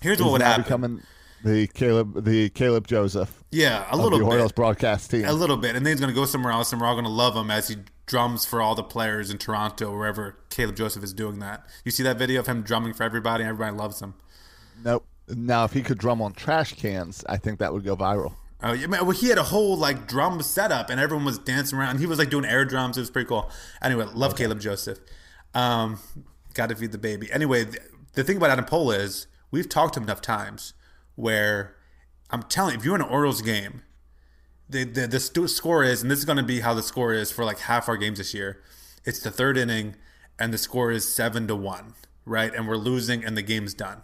Here's He's what would happen. becoming the Caleb the Caleb Joseph yeah, a little the Orioles broadcast team. a little bit, and then he's going to go somewhere else, and we're all going to love him as he drums for all the players in Toronto, wherever Caleb Joseph is doing that. You see that video of him drumming for everybody, and everybody loves him. Nope. Now, if he could drum on trash cans, I think that would go viral. Oh yeah, man, well, he had a whole like drum setup, and everyone was dancing around. He was like doing air drums. It was pretty cool. Anyway, love Caleb Joseph. Um, Got to feed the baby. Anyway, the, the thing about Adam Pola is we've talked to him enough times where I'm telling you, if you're in an Orioles game, the the, the score is, and this is going to be how the score is for like half our games this year. It's the third inning, and the score is seven to one, right? And we're losing, and the game's done.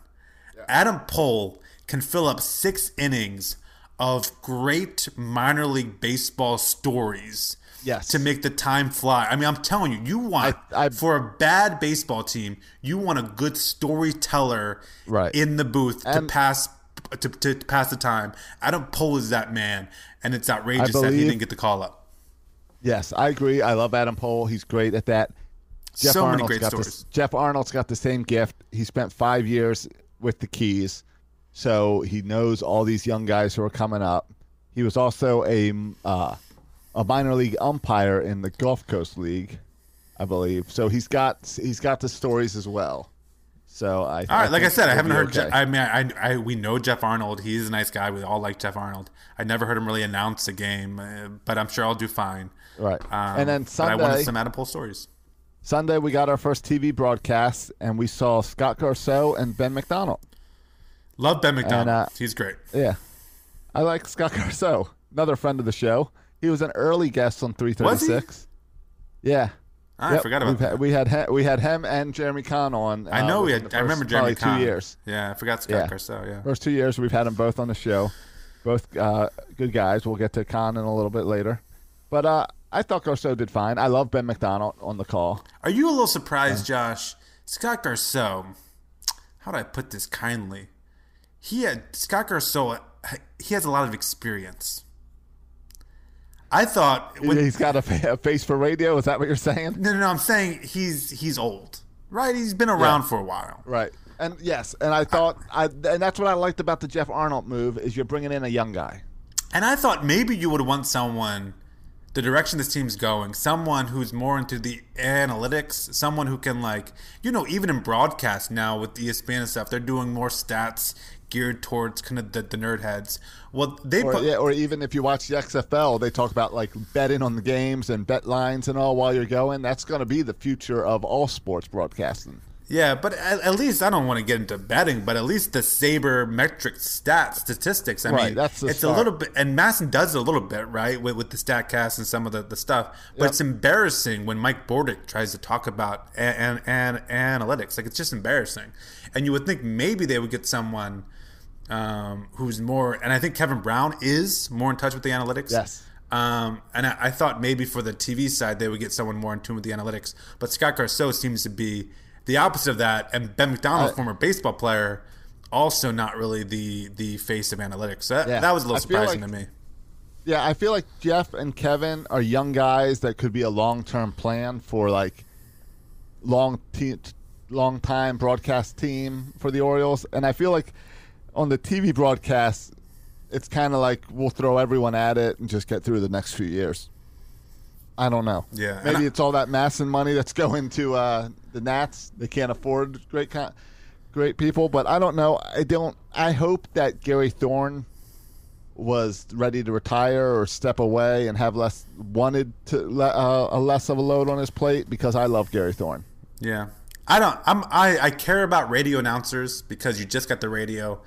Adam Pohl can fill up six innings of great minor league baseball stories. Yes. To make the time fly. I mean, I'm telling you, you want I- I- for a bad baseball team, you want a good storyteller Right. in the booth to pass to, to pass the time. Adam Pohl is that man, and it's outrageous that he didn't get the call up. Yes, I agree. I love Adam Pohl. He's great at that. Jeff So many great stories. Jeff Arnold's got the same gift. He spent five years with the Keys, so he knows all these young guys who are coming up. He was also a uh, a minor league umpire in the Gulf Coast League, I believe. So he's got he's got the stories as well. So I. All right, like I said, I haven't heard. okay. Je- I mean, I, I we know Jeff Arnold. He's a nice guy. We all like Jeff Arnold. I never heard him really announce a game, uh, but I'm sure I'll do fine. Right. Um, And then but I wanted Sunday- some Adam Pohl stories. Sunday we got our first TV broadcast, and we saw Scott Garceau and Ben McDonald. Love Ben McDonald. uh, He's great. Yeah, I like Scott Garceau, another friend of the show. He was an early guest on 336. Yeah. I forgot about had- we had we had him and Jeremy Conn on. I uh, know we had. I remember Jeremy probably Conn. two years. Yeah, I forgot Scott Yeah. Garceau. Yeah. First two years we've had them both on the show. Both uh, good guys. We'll get to Conn in a little bit later. But uh, I thought Garceau did fine. I love Ben McDonald on the call. Are you a little surprised, Josh? Scott Garceau. How do I put this kindly? He had Scott Garceau. He has a lot of experience. I thought when, He's got a, a face for radio. Is that what you're saying? No, no, no. I'm saying he's he's old, right? He's been around for a while. Right. And yes, and I thought, I, and that's what I liked about the Jeff Arnold move is you're bringing in a young guy. And I thought maybe you would want someone, the direction this team's going, someone who's more into the analytics, someone who can like, you know, even in broadcast now with ESPN and stuff, they're doing more stats geared towards kind of the, the nerd heads. Well, they Or, put, yeah, or even if you watch the XFL, they talk about like betting on the games and bet lines and all while you're going. That's going to be the future of all sports broadcasting. Yeah, but at, at least I don't want to get into betting, but at least the saber metric stat statistics. I Right, mean, that's it's start. a little bit, and MASN does it a little bit, right, with, with the Statcast and some of the, the stuff. But Yep. it's embarrassing when Mike Bordick tries to talk about an, an, an analytics. Like it's just embarrassing. And you would think maybe they would get someone um, who's more, and I think Kevin Brown is more in touch with the analytics. Yes. Um, and I, I thought maybe for the TV side they would get someone more in tune with the analytics, but Scott Garceau seems to be the opposite of that. And Ben McDonald, I- former baseball player, also not really the the face of analytics. That, Yeah. that was a little surprising like- to me. Yeah, I feel like Jeff and Kevin are young guys that could be a long term plan for like long te- long time broadcast team for the Orioles, and I feel like on the TV broadcast, it's kind of like we'll throw everyone at it and just get through the next few years. I don't know. Yeah, maybe I- it's all that MASN money that's going to uh, the Nats. They can't afford great con- great people, but I don't know. I don't. I hope that Gary Thorne was ready to retire or step away and have less wanted to uh, a less of a load on his plate because I love Gary Thorne. Yeah, I don't. I'm. I, I care about radio announcers because you just got the radio.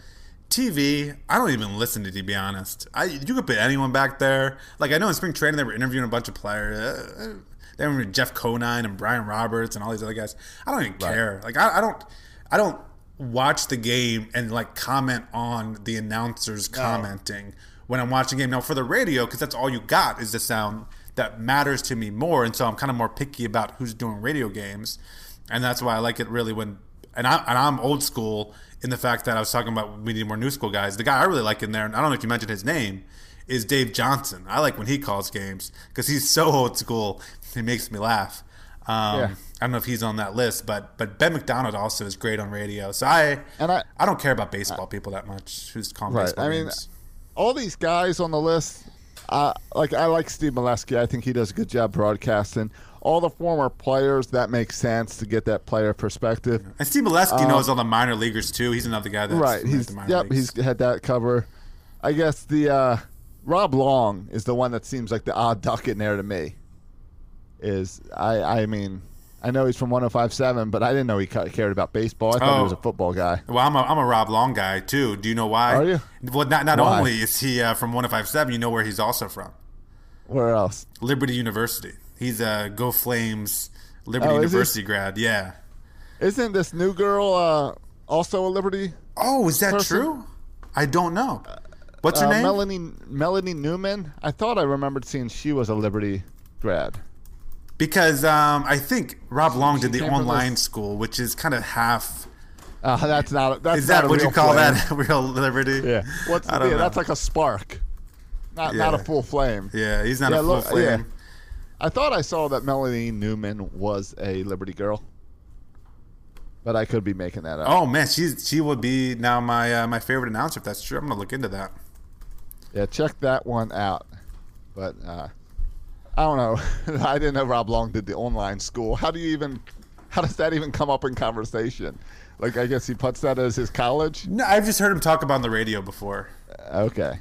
TV, I don't even listen to. To be honest, I you could put anyone back there. Like I know in spring training they were interviewing a bunch of players. They were Jeff Conine and Brian Roberts and all these other guys. I don't even care. Like I, I don't. I don't watch the game and like comment on the announcers commenting when I'm watching a game. Now for the radio, because that's all you got is the sound that matters to me more, and so I'm kind of more picky about who's doing radio games, and that's why I like it really when. And, I, and I'm old school in the fact that I was talking about we need more new school guys. The guy I really like in there, and I don't know if you mentioned his name, is Dave Johnson. I like when he calls games because he's so old school. He makes me laugh. Um, Yeah. I don't know if he's on that list, but but Ben McDonald also is great on radio. So I And I- I don't care about baseball people that much. Who's calling Right. baseball I mean, games? all these guys on the list, uh, like I like Steve Melewski. I think he does a good job broadcasting. All the former players, that makes sense to get that player perspective. And Steve Melewski knows all the minor leaguers too. He's another guy that's right. He's the minor yep. leagues. He's had that cover. I guess the uh, Rob Long is the one that seems like the odd duck in there to me. Is I I mean. I know he's from 105.7, but I didn't know he cared about baseball. I thought he Oh. was a football guy. Well, I'm a, I'm a Rob Long guy too. Do you know why? Are you? Well, not not Why? only is he uh, from 1057, you know where he's also from. Where else? Liberty University. He's a Go Flames Liberty Oh, he? University grad. Yeah. Isn't this new girl uh, also a Liberty? Oh, is that Person? true? I don't know. What's her Uh, name? Melanie Melanie Newman. I thought I remembered seeing she was a Liberty grad. Because um, I think Rob Long did the online this- school, which is kind of half. Uh, that's not. That's Is that a what you call flame. that? Real Liberty? Yeah. What's I don't yeah, know. That's like a spark, not not a full flame. Yeah, he's not Yeah, a full look- flame. yeah. I thought I saw that Melanie Newman was a Liberty girl, but I could be making that up. Oh man, she's she would be now my uh, my favorite announcer if that's true. I'm gonna look into that. Yeah, check that one out. But uh, I don't know. I didn't know Rob Long did the online school. How do you even how does that even come up in conversation? Like, I guess he puts that as his college. No, I've just heard him talk about on the radio before. Okay,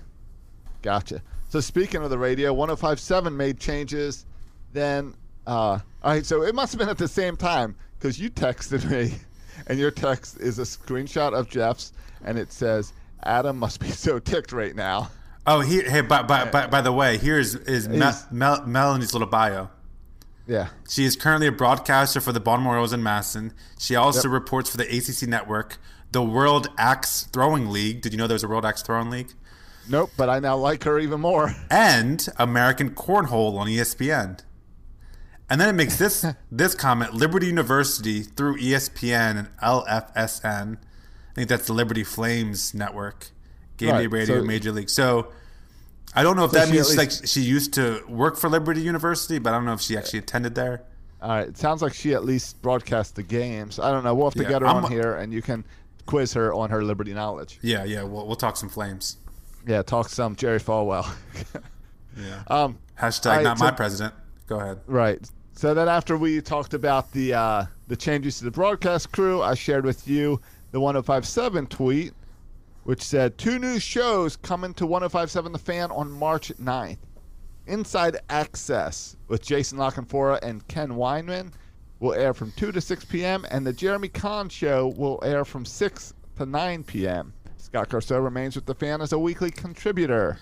gotcha. So speaking of the radio, 105.7 made changes. Then, uh, all right. So it must have been at the same time because you texted me, and your text is a screenshot of Jeff's, and it says, "Adam must be so ticked right now." Oh, he, hey, by, by, by, by the way, here's is Mel, Mel, Melanie's little bio. Yeah. She is currently a broadcaster for the Baltimore Orioles in MASN. She also reports for the ACC Network, the World Axe Throwing League. Did you know there was a World Axe Throwing League? Nope. But I now like her even more. And American Cornhole on ESPN. And then it makes this this comment: Liberty University through ESPN and LFSN. I think that's the Liberty Flames network, game day Right, radio, so- major league. So I don't know if So that means at like she used to work for Liberty University, but I don't know if she actually attended there. All right. It sounds like she at least broadcast the games. I don't know. We'll have to Yeah, get her I'm- on here, and you can quiz her on her Liberty knowledge. Yeah, yeah. We'll, we'll talk some Flames. Yeah. Talk some Jerry Falwell. Yeah. um. Hashtag right, not so- my president. Go ahead. Right. So then after we talked about the uh, the changes to the broadcast crew, I shared with you the 1057 tweet, which said two new shows coming to 1057 The Fan on March 9th. Inside Access with Jason La Canfora and Ken Weinman will air from 2 to 6 p.m. and the Jeremy Conn show will air from 6 to 9 p.m. Scott Garceau remains with the fan as a weekly contributor.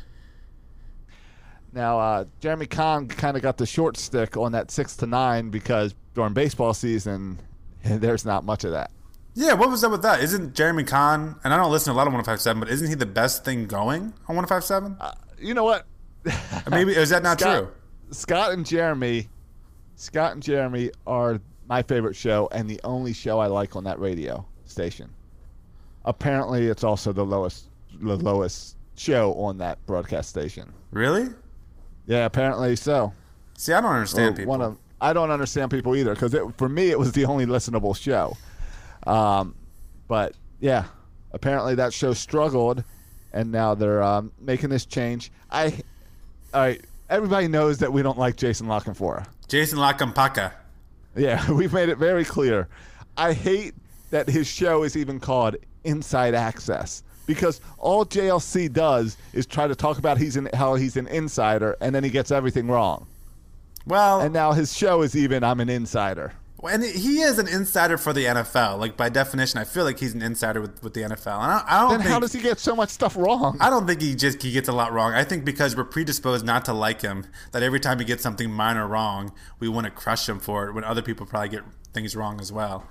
Now, uh, Jeremy Conn kind of got the short stick on that six to nine because during baseball season, there's not much of that. Yeah, what was up with that? Isn't Jeremy Conn, and I don't listen to a lot of 1057, but isn't he the best thing going on 157? Uh, you know what? Maybe, is that not Scott, true? Scott and Jeremy, Scott and Jeremy are my favorite show and the only show I like on that radio station. Apparently, it's also the lowest, the lowest show on that broadcast station. Really? Yeah, apparently so. See, I don't understand Or people. One of, I don't understand people either because for me it was the only listenable show. Um, but yeah, apparently that show struggled, and now they're um, making this change. I, all right, everybody knows that we don't like Jason La Canfora. Jason Lakampaka. Yeah, we've made it very clear. I hate that his show is even called Inside Access because all JLC does is try to talk about he's an, how he's an insider, and then he gets everything wrong. Well, And now his show is even I'm an insider. And he is an insider for the NFL. Like by definition, I feel like he's an insider with, with the NFL. And I, I don't Then think how does he get so much stuff wrong? I don't think he just he gets a lot wrong. I think because we're predisposed not to like him, that every time he gets something minor wrong, we want to crush him for it. When other people probably get things wrong as well.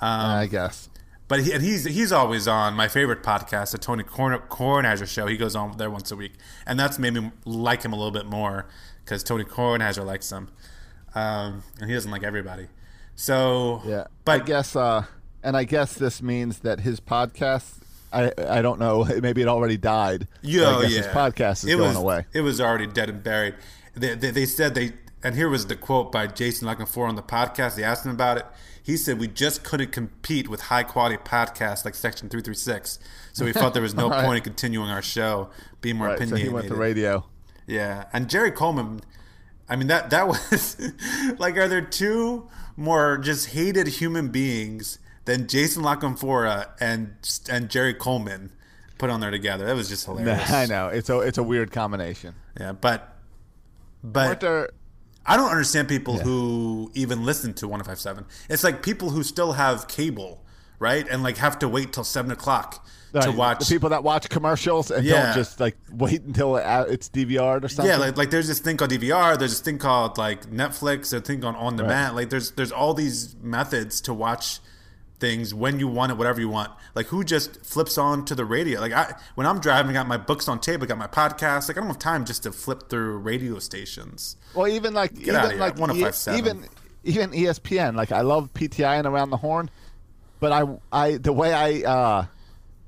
Um, I guess. But he, and he's he's always on my favorite podcast, the Tony Kornheiser show. He goes on there once a week, and that's made me like him a little bit more because Tony Kornheiser likes him, um, and he doesn't like everybody. So Yeah, but I guess, uh, and I guess this means that his podcast. I I don't know. Maybe it already died. Yeah, yeah. his podcast is it going was, away. It was already dead and buried. They, they, they said they, and here was the quote by Jason La Canfora on the podcast. They asked him about it. He said, "We just couldn't compete with high quality podcasts like Section Three Three Six, so we felt there was no Right. point in continuing our show, being more Right, so opinionated." he went to radio. Yeah, and Jerry Coleman. I mean that that was like, are there two more just hated human beings than Jason La Canfora and and Jerry Coleman put on there together? That was just hilarious. I know it's a it's a weird combination. Yeah, but but there? I don't understand people who even listen to 105.7. It's like people who still have cable, right? And like have to wait till seven o'clock to watch. the people that watch commercials and Yeah. don't just like wait until uh, it's DVR'd or something. yeah, like, like there's this thing called DVR. There's this thing called like Netflix. A thing called on demand. Like there's there's all these methods to watch things when you want it, whatever you want. Like who just flips on to the radio? Like I when I'm driving, I got my books on tape. I got my podcast. Like I don't have time just to flip through radio stations. Well, even like outta even like 1057. E- even even ESPN. Like I love PTI and Around the Horn, but I I the way I uh,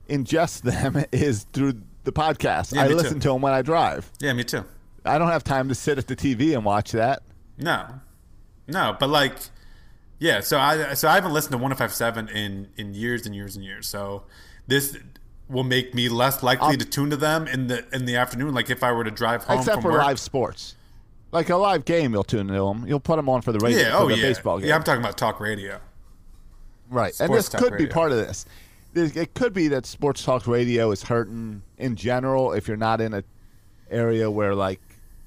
ingest them is through the podcast. Yeah, I me too. listen to them when I drive. Yeah, me too. I don't have time to sit at the TV and watch that. No, no, but like, yeah. So I so I haven't listened to 105.7 in in years and years and years. So this will make me less likely Um, to tune to them in the in the afternoon. Like if I were to drive home Except from for work. live sports, like a live game, you'll tune to them. You'll put them on for the radio yeah, for oh the yeah, baseball game. yeah. I'm talking about talk radio. Right, and this could be part of this. It could be that sports talk radio is hurting in general if you're not in a area where like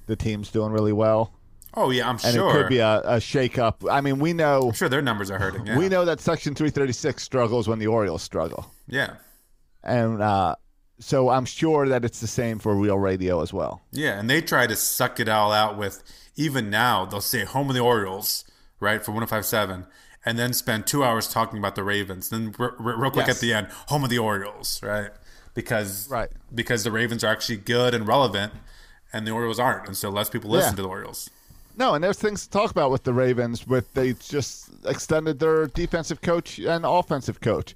the team's doing really well, Oh yeah, I'm and sure. it could be a, a shake up. I mean, we know I'm sure their numbers are hurting. Yeah. we know that Section 336 struggles when the Orioles struggle, Yeah. and uh, so I'm sure that it's the same for real radio as well. Yeah, and they try to suck it all out with even now they'll say home of the Orioles, right, for 1057 and then spend 2 hours talking about the Ravens. Then r- r- real quick Yes. at the end, home of the Orioles, right? Because Right. because the Ravens are actually good and relevant and the Orioles aren't. And so less people listen Yeah. to the Orioles. No, and there's things to talk about with the Ravens. With they just extended their defensive coach and offensive coach.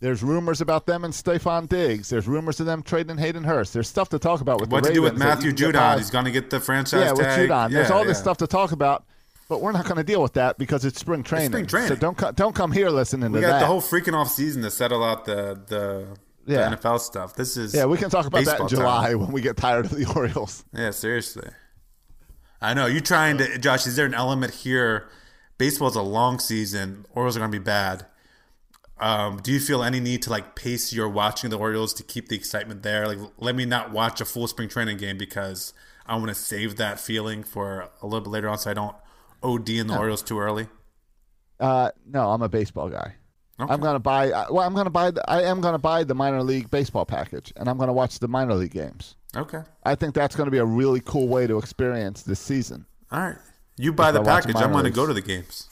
There's rumors about them and Stefon Diggs. There's rumors of them trading Hayden Hurst. There's stuff to talk about with What the to do with Ravens Matthew Judon? He's going to get the franchise yeah, with tag. Judon. There's Yeah, all this stuff to talk about, but we're not going to deal with that because it's spring training. spring training. So don't co- don't come here listening We to got the whole freaking off season to settle out the the, Yeah. the NFL stuff. This is yeah, we can talk about that in July time. when we get tired of the Orioles. Yeah, seriously. I know you're trying to, Josh. Is there an element here? Baseball's a long season. Orioles are going to be bad. Um, do you feel any need to like pace your watching the Orioles to keep the excitement there? Like, let me not watch a full spring training game because I want to save that feeling for a little bit later on, so I don't OD in the Orioles too early. Uh, no, I'm a baseball guy. Okay. I'm gonna buy. uh, Well, I'm gonna buy. The, I am gonna buy the minor league baseball package, and I'm gonna watch the minor league games. Okay, I think that's going to be a really cool way to experience this season. all right. You buy the I package. I'm going to leagues. go to the games.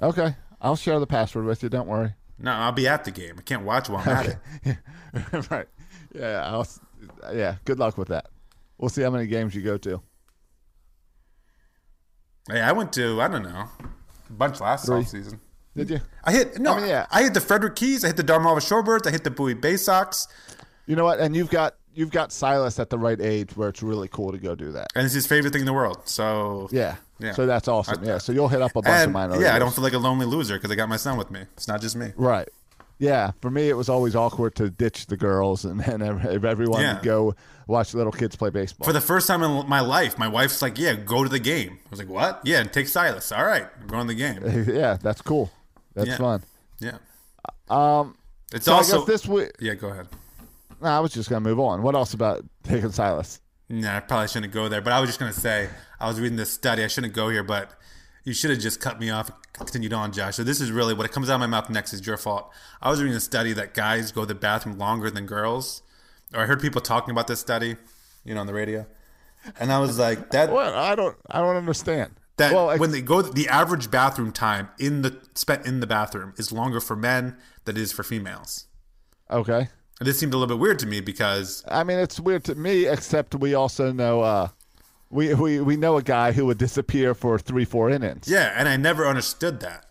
Okay, I'll share the password with you. Don't worry. No, I'll be at the game. I can't watch while I'm at it. right. Yeah. I'll, yeah. Good luck with that. We'll see how many games you go to. Hey, I went to I don't know a bunch last Three. season. Did you? I hit no. I mean, yeah. I hit the Frederick Keys. I hit the Delmarva Shorebirds. I hit the Bowie Bay Sox. You know what? And you've got you've got Silas at the right age where it's really cool to go do that. And it's his favorite thing in the world. So Yeah. Yeah. So that's awesome. I- yeah. So you'll hit up a bunch of and minor yeah, I don't feel like a lonely loser because I got my son with me. It's not just me. Right. Yeah. For me, it was always awkward to ditch the girls and then ev- everyone Yeah. would go watch little kids play baseball. For the first time in my life, my wife's like, "Yeah, go to the game." I was like, "What?" Yeah, and take Silas. All right, I'm going to the game. yeah, that's cool. That's Yeah. fun. Yeah. Um, It's so also this week. Yeah, go ahead. Nah, I was just gonna move on. What else about taking Silas? Nah, I probably shouldn't go there. But I was just gonna say I was reading this study. I shouldn't go here, but you should have just cut me off continued on, Josh. So this is really what it comes out of my mouth next is your fault. I was reading a study that guys go to the bathroom longer than girls, or I heard people talking about this study, you know, on the radio, and I was like, that What? I don't. I don't understand. that well, ex- when they go, the average bathroom time in the spent in the bathroom is longer for men than it is for females. okay. And this seemed a little bit weird to me because I mean, it's weird to me. Except we also know. Uh, we, we we know a guy who would disappear for three four innings. Yeah, and I never understood that.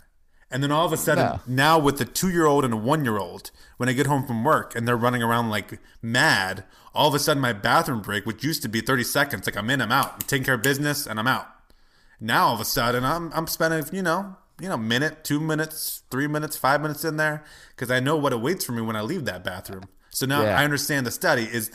And then all of a sudden, No. now with a two year old and a one year old, when I get home from work and they're running around like mad, all of a sudden my bathroom break, which used to be 30 seconds, like I'm in, I'm out. I'm taking care of business and I'm out. Now all of a sudden I'm, I'm spending, you know, you know, minute, two minutes, three minutes, five minutes in there because I know what awaits for me when I leave that bathroom. So now Yeah. I understand the study is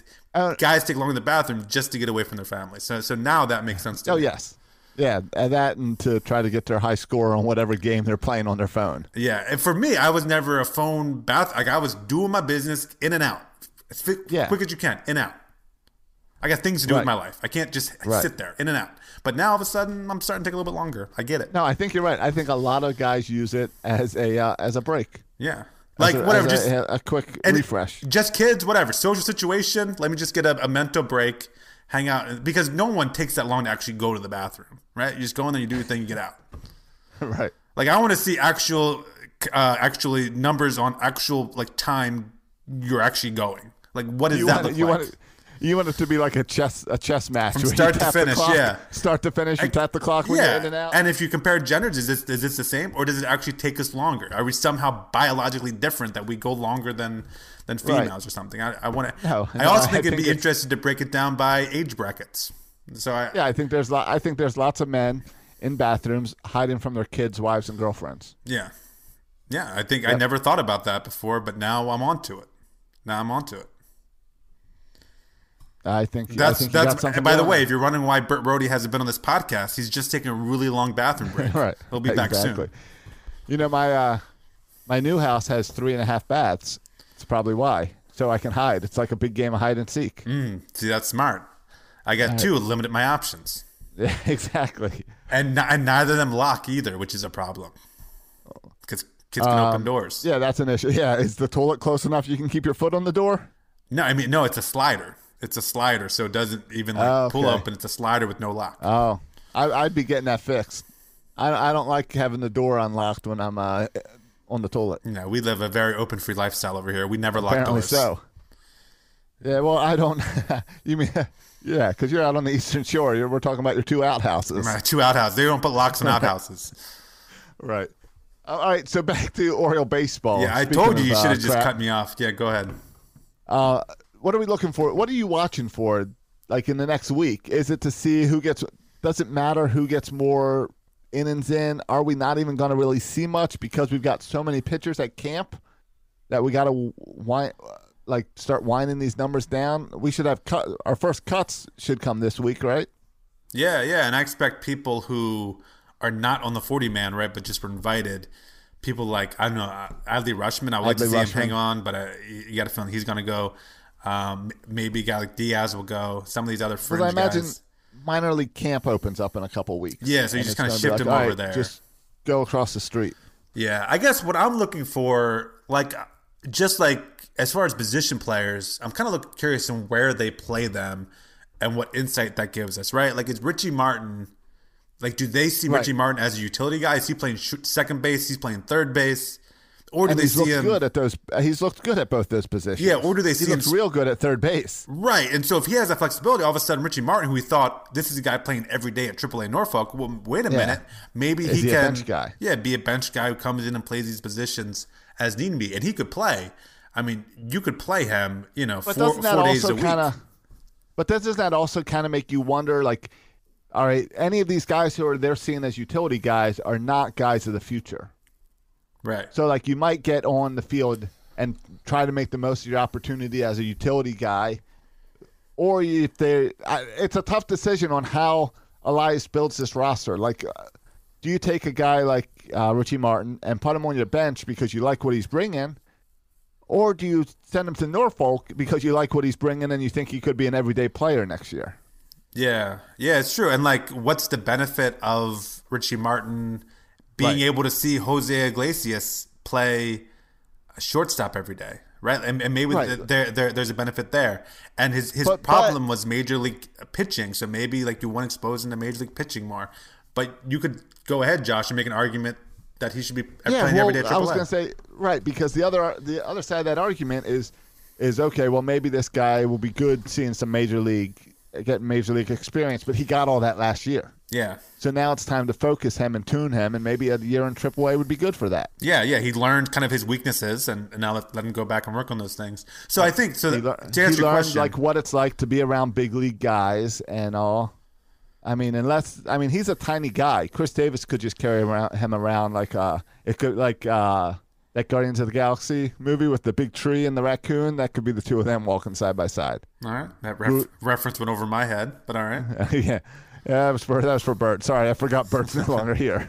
guys take longer in the bathroom just to get away from their family. So so now that makes sense to Oh me. yes. Yeah, and that and to try to get their high score on whatever game they're playing on their phone. Yeah, and for me, I was never a phone bath. Like I was doing my business in and out, as fi- Yeah. quick as you can, in and out. I got things to do with my life. I can't just Right. sit there, in and out. But now all of a sudden, I'm starting to take a little bit longer. I get it. No, I think you're right. I think a lot of guys use it as a uh, as a break, Yeah, like a- whatever, just a, a quick refresh. Just kids, whatever. Social situation. Let me just get a, a mental break, hang out, because no one takes that long to actually go to the bathroom, right? You just go in there, you do your thing, you get out. right. Like I want to see actual, uh, actually numbers on actual like time you're actually going. Like what does You that want look you like? want you want it to be like a chess a chess match From start to finish, clock, yeah. Start to finish, you tap the clock when yeah. you're in and out. if you compare genders, is this is this the same, or does it actually take us longer? Are we somehow biologically different that we go longer than than Right. females or something? I, I want to. No, I no, also I think it'd think be interested to break it down by age brackets. So I, yeah, I think there's lo- I think there's lots of men in bathrooms hiding from their kids, wives, and girlfriends. yeah, yeah. I think I never thought about that before, but now I'm onto it. Now I'm onto it. I think I That's think you got that's. something By the way, if you're wondering why Burt Brody hasn't been on this podcast, he's just taking a really long bathroom break. right, He'll be back exactly. soon. You know my uh, My new house has three and a half baths. It's probably why. So I can hide. It's like a big game of hide and seek. See, that's smart. I got two, limited my options. Yeah, exactly. And, and neither of them lock either, which is a problem. Because kids can open doors. Um, Yeah, that's an issue. Yeah, is the toilet close enough you can keep your foot on the door? No, I mean, no, it's a slider. It's a slider, so it doesn't even like Oh, pull okay. open. It's a slider with no lock. Oh, I, I'd be getting that fixed. I, I don't like having the door unlocked when I'm uh, on the toilet. no, we live a very open, free lifestyle over here. We never lock Apparently doors. so. Yeah, well, I don't. you mean, yeah, because you're out on the Eastern Shore. You're, we're talking about your two outhouses. My two outhouses. They don't put locks on outhouses. Right. All right, so back to Oriole baseball. Yeah, I told you you uh, should have just crap, cut me off. Yeah, go ahead. Uh, what are we looking for? What are you watching for? Like in the next week? Is it to see who gets? Does it matter who gets more innings in? Are we not even going to really see much because we've got so many pitchers at camp that we got to wind, like start winding these numbers down? We should have cut. Our first cuts should come this week, right? Yeah, yeah, and I expect people who are not on the forty man, right, but just were invited. People like I don't know uh, Adley Rutschman. I would like to Adley see Rutschman. him hang on, but uh, you you got a feeling he's going to go. Um, maybe a guy like Diaz will go. Some of these other fringe I imagine guys. minor league camp opens up in a couple weeks. Yeah, so you just kinda shift like, him over right, there. Just go across the street. Yeah, I guess what I'm looking for, like, just like as far as position players, I'm kind of look, curious on where they play them and what insight that gives us, right? Like, is Richie Martin, like, do they see Right. Richie Martin as a utility guy? Is he playing second base? He's playing third base? Or do And they he's see him? good at those. He's looked good at both those positions. Yeah, or do they see he him- looks real good at third base? Right, and so if he has that flexibility, all of a sudden Richie Martin, who we thought this is a guy playing every day at AAA Norfolk, well, wait a Yeah. minute, maybe Is he he a can, bench guy? yeah, be a bench guy who comes in and plays these positions as need be, and he could play. I mean, you could play him, you know, But four, four days a week. kind of? But doesn't that also kind of make you wonder, like, all right, any of these guys who are they're seeing as utility guys are not guys of the future. Right? So like you might get on the field and try to make the most of your opportunity as a utility guy, or if they, it's a tough decision on how Elias builds this roster. Like, uh, do you take a guy like uh, Richie Martin and put him on your bench because you like what he's bringing, or do you send him to Norfolk because you like what he's bringing and you think he could be an everyday player next year? Yeah, yeah, it's true. And like, what's the benefit of Richie Martin being Right. able to see Jose Iglesias play a shortstop every day, right? And, and maybe Right. there, there there's a benefit there. And his his But- problem was major league pitching, so maybe like you want to expose him to major league pitching more. But you could go ahead, Josh, and make an argument that he should be playing well, every day. At I was going to say right because the other the other side of that argument is is okay. Well, maybe this guy will be good seeing some major league getting major league experience, but he got all that last year. Yeah. So now it's time to focus him and tune him, and maybe a year in AAA would be good for that. Yeah, yeah, he learned kind of his weaknesses, and, and now let, let him go back and work on those things. So I think so. He, lear- to he answer your learned question, like what it's like to be around big league guys and all. I mean, unless I mean he's a tiny guy. Chris Davis could just carry around him around like uh it could like uh that Guardians of the Galaxy movie with the big tree and the raccoon. That could be the two of them walking side by side. all right, that ref- reference went over my head, but all right. yeah, yeah, that was for that was for Bert. Sorry, I forgot Bert's no longer here.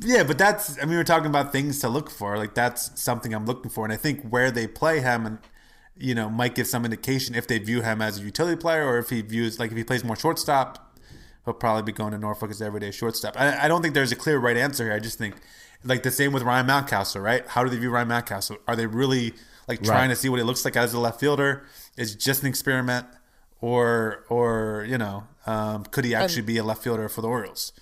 Yeah, but that's I mean we're talking about things to look for. Like that's something I'm looking for, and I think where they play him and you know might give some indication if they view him as a utility player or if he views like if he plays more shortstop, he'll probably be going to Norfolk as everyday shortstop. I, I don't think there's a clear right answer here. I just think like the same with Ryan Mountcastle, right? How do they view Ryan Mountcastle? Are they really like trying Right. to see what he looks like as a left fielder? Is it just an experiment, or or you know um, could he actually be a left fielder for the Orioles?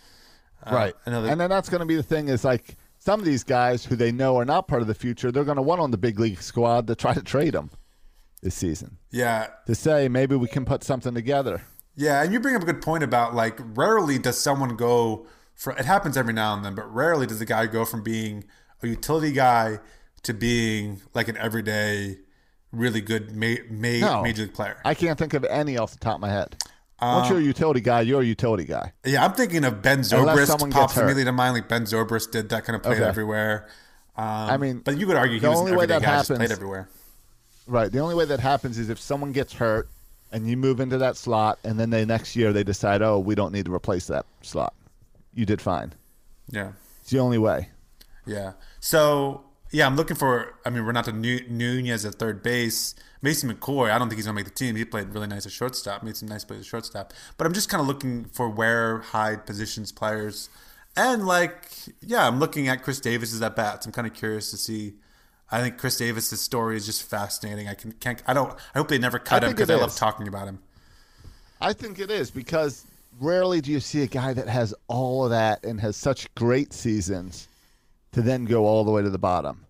right. another- and then that's going to be the thing is like some of these guys who they know are not part of the future, they're going to want on the big league squad to try to trade them this season Yeah, to say maybe we can put something together. Yeah, and you bring up a good point about like rarely does someone go for it happens every now and then, but rarely does a guy go from being a utility guy to being like an everyday, really good ma- ma- No. major league player. I can't think of any off the top of my head. Once you're a utility guy, you're a utility guy. yeah, I'm thinking of Ben Zobrist pops immediately to mind. Like Ben Zobrist did that kind of played Okay. everywhere. Um, I mean, but you could argue he the was only way that guy, happens- played everywhere. Right. The only way that happens is if someone gets hurt and you move into that slot, and then the next year they decide, oh, we don't need to replace that slot. You did fine. Yeah. It's the only way. Yeah. So Yeah, I'm looking for. I mean, Renato Nu- Nunez at third base. Mason McCoy. I don't think he's gonna make the team. He played really nice at shortstop. Made some nice plays at shortstop. But I'm just kind of looking for where high positions players, and like, yeah, I'm looking at Chris Davis's at bats. I'm kind of curious to see. I think Chris Davis's story is just fascinating. I can can't. I don't. I hope they never cut I him because I love talking about him. I think it is because rarely do you see a guy that has all of that and has such great seasons to then go all the way to the bottom.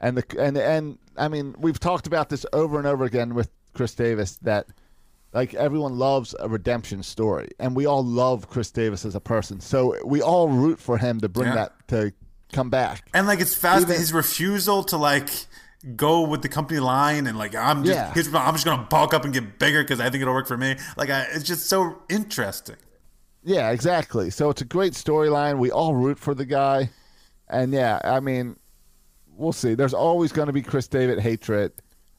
And the and and I mean, we've talked about this over and over again with Chris Davis that like everyone loves a redemption story and we all love Chris Davis as a person. So we all root for him to bring Yeah. that to come back. And like it's fast Even- his refusal to like go with the company line and like I'm just Yeah. I'm just gonna bulk up and get bigger because I think it'll work for me. Like I, it's just so interesting. Yeah, exactly. So it's a great storyline. We all root for the guy. And yeah, I mean, we'll see. There's always going to be Chris Davis hatred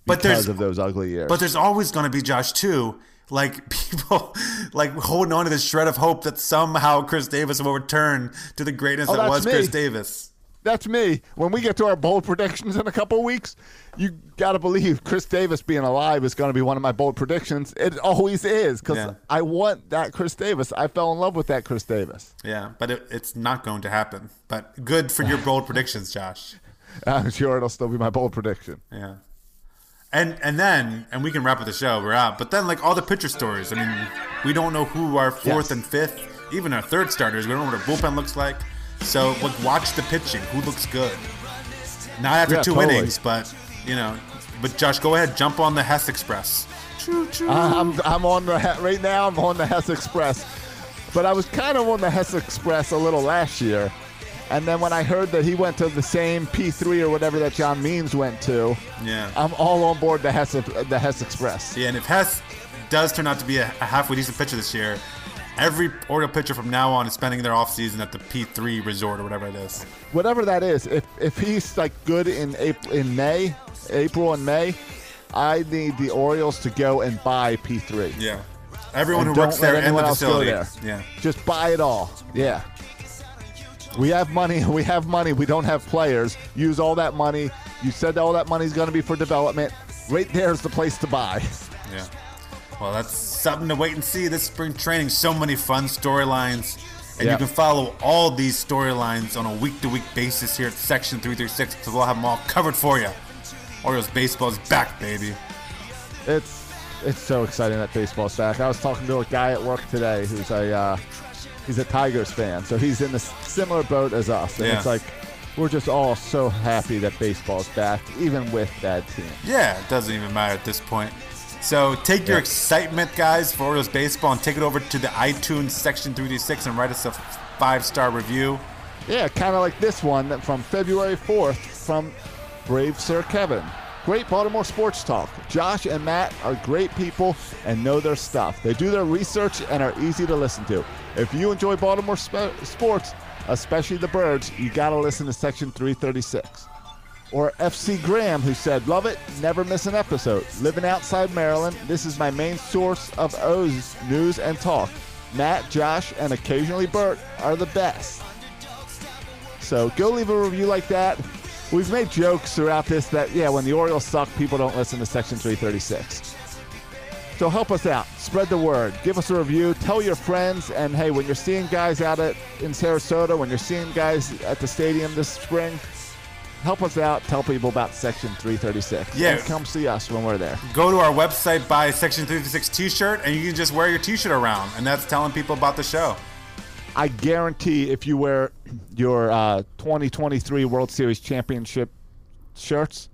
But because there's- of those ugly years. But there's always gonna be Josh too. Like people like holding on to this shred of hope that somehow Chris Davis will return to the greatness Oh, that was me. Chris Davis. That's me. When we get to our bold predictions in a couple weeks, you got to believe Chris Davis being alive is going to be one of my bold predictions. It always is because Yeah. I want that Chris Davis. I fell in love with that Chris Davis. Yeah, but it, it's not going to happen. But good for your bold predictions, Josh. I'm sure it'll still be my bold prediction. Yeah. And and then and we can wrap up the show. We're out. But then like all the pitcher stories. I mean, we don't know who our fourth Yes. and fifth, even our third starters. We don't know what our bullpen looks like. So like watch the pitching. Who looks good? Not after Yeah, two totally. innings, but you know. But Josh, go ahead, jump on the Hess Express. Choo choo. I'm, I'm on the He- right now. I'm on the Hess Express, but I was kind of on the Hess Express a little last year, and then when I heard that he went to the same P3 or whatever that John Means went to, Yeah. I'm all on board the Hess the Hess Express. Yeah, and if Hess does turn out to be a, a halfway decent pitcher this year, every Oriole pitcher from now on is spending their offseason at the P3 resort or whatever it is. Whatever that is, if if he's like good in April, in May, April and May, I need the Orioles to go and buy P3. Yeah. Everyone And who works there and the facility. there. Yeah. Just buy it all. Yeah. We have money. We have money. We don't have players. Use all that money. You said all that money is going to be for development. Right there's the place to buy. Yeah. Well, that's something to wait and see this spring training. So many fun storylines. And Yeah. you can follow all these storylines on a week to week basis here at Section 336 because we'll have them all covered for you. Orioles baseball is back, baby. It's it's so exciting that baseball's back. I was talking to a guy at work today who's a uh, he's a Tigers fan, so he's in a similar boat as us, and Yeah. it's like we're just all so happy that baseball's back, even with bad teams. Yeah, it doesn't even matter at this point. So take your Yeah. excitement, guys, for Orioles baseball and take it over to the iTunes Section 336 and write us a five star review. Yeah, kind of like this one from February 4th from Brave Sir Kevin. Great Baltimore sports talk. Josh and Matt are great people and know their stuff. They do their research and are easy to listen to. If you enjoy Baltimore sp- sports, especially the birds, you got to listen to Section 336. Or FC Graham, who said, Love it, never miss an episode. Living outside Maryland, this is my main source of O's news and talk. Matt, Josh, and occasionally Bert are the best. So go leave a review like that. We've made jokes throughout this that, yeah, when the Orioles suck, people don't listen to Section 336. So help us out. Spread the word. Give us a review. Tell your friends. And hey, when you're seeing guys out at in Sarasota, when you're seeing guys at the stadium this spring, help us out. Tell people about Section 336. Yeah. And come see us when we're there. Go to our website, buy Section 336 t shirt, and you can just wear your t shirt around. And that's telling people about the show. I guarantee if you wear your uh, 2023 World Series championship shirts,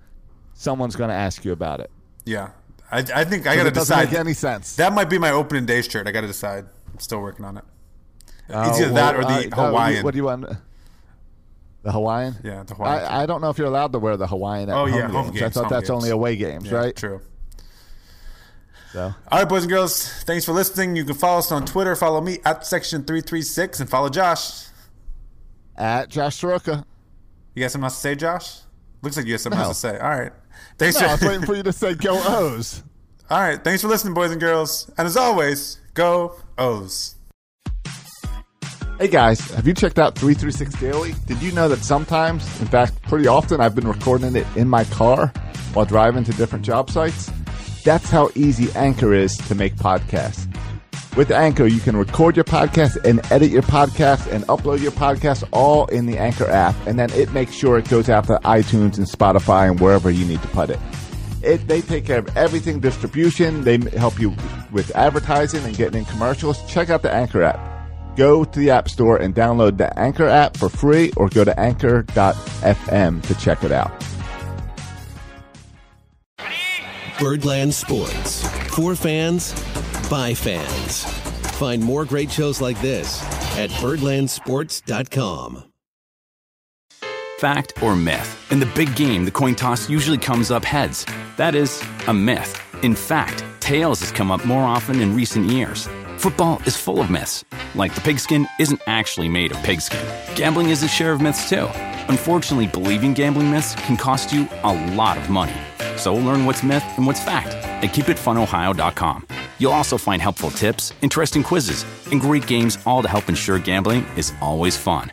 someone's going to ask you about it. Yeah. I, I think I got to decide. make any sense. That might be my opening day shirt. I got to decide. I'm still working on it. Uh, It's either that or the uh, Hawaiian. what do you want? The Hawaiian? Yeah, the Hawaiian. I, I don't know if you're allowed to wear the Hawaiian at Oh, home yeah, games. home I thought home that's games. only away games, Yeah, right? True. So All right, boys and girls. Thanks for listening. You can follow us on Twitter. Follow me at Section336 and follow Josh. at Josh Soroka. You got something else to say, Josh? Looks like you have something No. else to say. All right. Thanks No, I was waiting for you to say go O's. All right. Thanks for listening, boys and girls. And as always, go O's. Hey guys, have you checked out 336 Daily? Did you know that sometimes, in fact, pretty often, I've been recording it in my car while driving to different job sites? That's how easy Anchor is to make podcasts. With Anchor, you can record your podcast and edit your podcast and upload your podcast all in the Anchor app, and then it makes sure it goes out to iTunes and Spotify and wherever you need to put it. It, they take care of everything distribution. They help you with advertising and getting in commercials. Check out the Anchor app. Go to the App Store and download the Anchor app for free or go to anchor.fm to check it out. Birdland Sports. For fans, by fans. Find more great shows like this at birdlandsports.com. Fact or myth? In the big game, the coin toss usually comes up heads. That is a myth. In fact, tails has come up more often in recent years. Football is full of myths, like the pigskin isn't actually made of pigskin. Gambling is a share of myths too. Unfortunately, believing gambling myths can cost you a lot of money. So learn what's myth and what's fact at keepitfunohio.com. You'll also find helpful tips, interesting quizzes, and great games all to help ensure gambling is always fun.